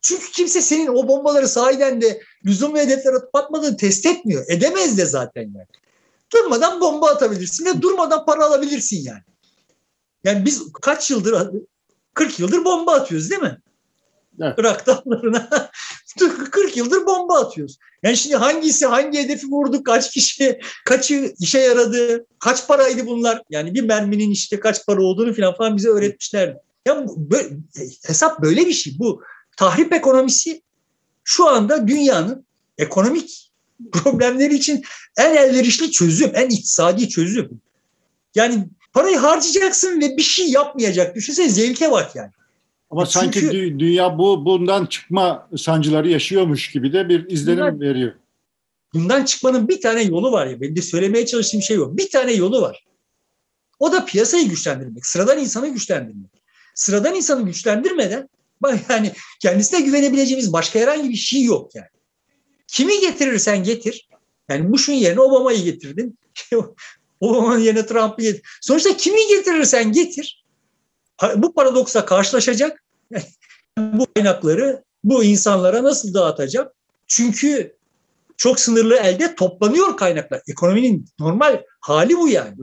Çünkü kimse senin o bombaları sahiden de lüzumlu hedefler atıp atmadığını test etmiyor. Edemez de zaten yani. Durmadan bomba atabilirsin ve durmadan para alabilirsin yani. Yani biz kaç yıldır 40 yıldır bomba atıyoruz değil mi? Evet. Irak dağlarına 40 yıldır bomba atıyoruz. Yani şimdi hangisi hangi hedefi vurdu, kaç kişi, kaçı işe yaradı, kaç paraydı bunlar? Yani bir merminin işte kaç para olduğunu falan falan bize öğretmişlerdi. Yani böyle, hesap böyle bir şey. Bu tahrip ekonomisi şu anda dünyanın ekonomik problemleri için en elverişli çözüm, en iktisadi çözüm. Yani parayı harcayacaksın ve bir şey yapmayacak. Düşünsene zevke bak yani. Ama Çünkü, sanki dünya bu bundan çıkma sancıları yaşıyormuş gibi de bir izlenim bundan, veriyor. Bundan çıkmanın bir tane yolu var ya. Benim de söylemeye çalıştığım şey o. Bir tane yolu var. O da piyasayı güçlendirmek. Sıradan insanı güçlendirmek. Sıradan insanı güçlendirmeden yani kendisine güvenebileceğimiz başka herhangi bir şey yok yani. Kimi getirirsen getir. Yani Bush'un yerine Obama'yı getirdin. Obama'nın yerine Trump'ı getir. Sonuçta kimi getirirsen getir. Bu paradoksa karşılaşacak. bu kaynakları bu insanlara nasıl dağıtacak? Çünkü çok sınırlı elde toplanıyor kaynaklar. Ekonominin normal hali bu yani.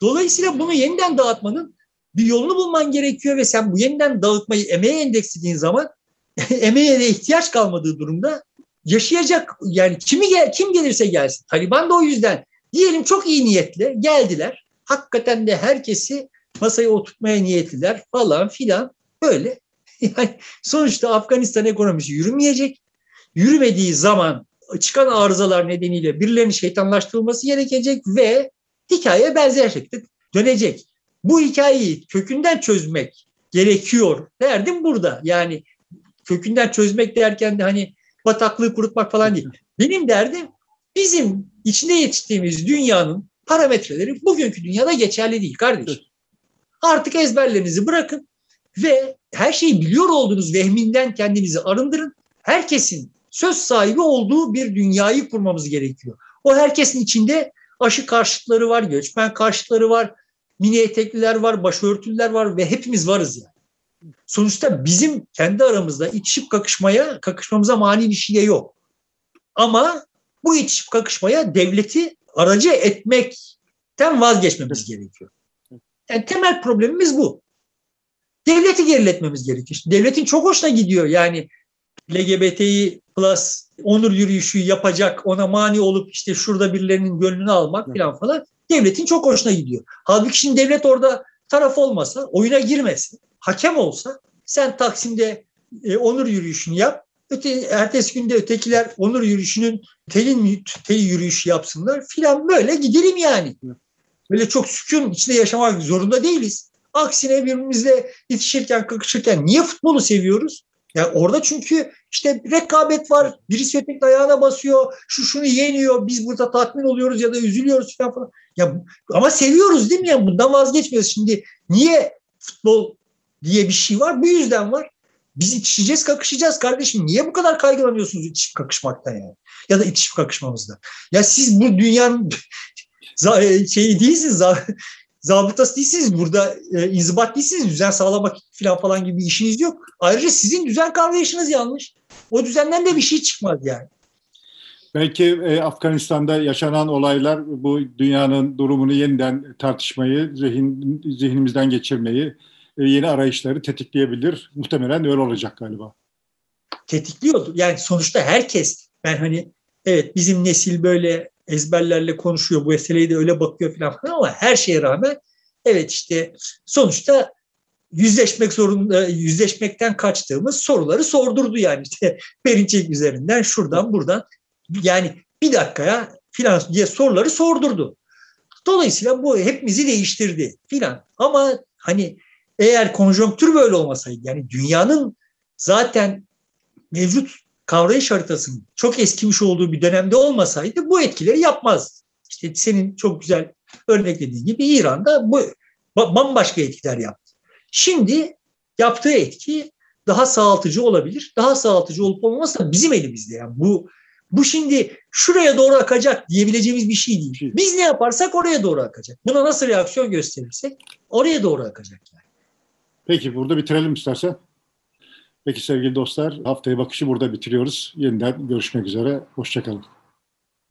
Dolayısıyla bunu yeniden dağıtmanın bir yolunu bulman gerekiyor ve sen bu yeniden dağıtmayı emeğe endekslediğin zaman emeğe de ihtiyaç kalmadığı durumda yaşayacak yani kimi gel, kim gelirse gelsin. Taliban da o yüzden diyelim çok iyi niyetle geldiler. Hakikaten de herkesi masaya oturtmaya niyetliler falan filan böyle. Yani sonuçta Afganistan ekonomisi yürümeyecek. Yürümediği zaman çıkan arızalar nedeniyle birilerinin şeytanlaştırılması gerekecek ve hikaye benzer şekilde dönecek bu hikayeyi kökünden çözmek gerekiyor. Derdim burada. Yani kökünden çözmek derken de hani bataklığı kurutmak falan değil. Benim derdim bizim içinde yetiştiğimiz dünyanın parametreleri bugünkü dünyada geçerli değil kardeşim. Artık ezberlerinizi bırakın ve her şeyi biliyor olduğunuz vehminden kendinizi arındırın. Herkesin söz sahibi olduğu bir dünyayı kurmamız gerekiyor. O herkesin içinde aşı karşıtları var, göçmen karşıtları var, mini etekliler var, başörtüler var ve hepimiz varız yani. Sonuçta bizim kendi aramızda itişip kakışmaya, kakışmamıza mani bir şey yok. Ama bu itişip kakışmaya devleti aracı etmekten vazgeçmemiz gerekiyor. Yani temel problemimiz bu. Devleti geriletmemiz gerekiyor. Devletin çok hoşuna gidiyor. Yani LGBT'yi plus onur yürüyüşü yapacak, ona mani olup işte şurada birilerinin gönlünü almak falan falan devletin çok hoşuna gidiyor. Halbuki şimdi devlet orada taraf olmasa, oyuna girmesi, hakem olsa sen Taksim'de e, onur yürüyüşünü yap. Öte, ertesi günde ötekiler onur yürüyüşünün telin teli yürüyüşü yapsınlar filan böyle gidelim yani. Böyle çok sükun içinde yaşamak zorunda değiliz. Aksine birbirimizle yetişirken, kakışırken niye futbolu seviyoruz? Yani orada çünkü işte rekabet var. Birisi ötekinin ayağına basıyor. Şu şunu yeniyor. Biz burada tatmin oluyoruz ya da üzülüyoruz falan. falan. Ya, ama seviyoruz değil mi? Yani bundan vazgeçmiyoruz. Şimdi niye futbol diye bir şey var? Bu yüzden var. Biz itişeceğiz, kakışacağız kardeşim. Niye bu kadar kaygılanıyorsunuz itişip kakışmaktan yani? Ya da itişip kakışmamızda. Ya siz bu dünyanın şeyi değilsiniz, zabıtası değilsiniz. Burada e, inzibat değilsiniz. Düzen sağlamak falan falan gibi bir işiniz yok. Ayrıca sizin düzen kavrayışınız yanlış. O düzenden de bir şey çıkmaz yani. Belki e, Afganistan'da yaşanan olaylar bu dünyanın durumunu yeniden tartışmayı, zihin, zihnimizden geçirmeyi, e, yeni arayışları tetikleyebilir. Muhtemelen öyle olacak galiba. Tetikliyordu. Yani sonuçta herkes, ben hani evet bizim nesil böyle ezberlerle konuşuyor, bu meseleyi de öyle bakıyor falan ama her şeye rağmen evet işte sonuçta yüzleşmek zorunda yüzleşmekten kaçtığımız soruları sordurdu yani işte Perinçek üzerinden şuradan buradan yani bir dakikaya filan diye soruları sordurdu. Dolayısıyla bu hepimizi değiştirdi filan ama hani eğer konjonktür böyle olmasaydı yani dünyanın zaten mevcut kavrayış haritasının çok eskimiş olduğu bir dönemde olmasaydı bu etkileri yapmaz. İşte senin çok güzel örneklediğin gibi İran'da bu bambaşka etkiler yaptı. Şimdi yaptığı etki daha sağaltıcı olabilir. Daha sağaltıcı olup olmaması da bizim elimizde. Yani bu bu şimdi şuraya doğru akacak diyebileceğimiz bir şey değil. Biz ne yaparsak oraya doğru akacak. Buna nasıl reaksiyon gösterirsek oraya doğru akacak yani. Peki burada bitirelim istersen. Peki sevgili dostlar haftaya bakışı burada bitiriyoruz. Yeniden görüşmek üzere. Hoşçakalın.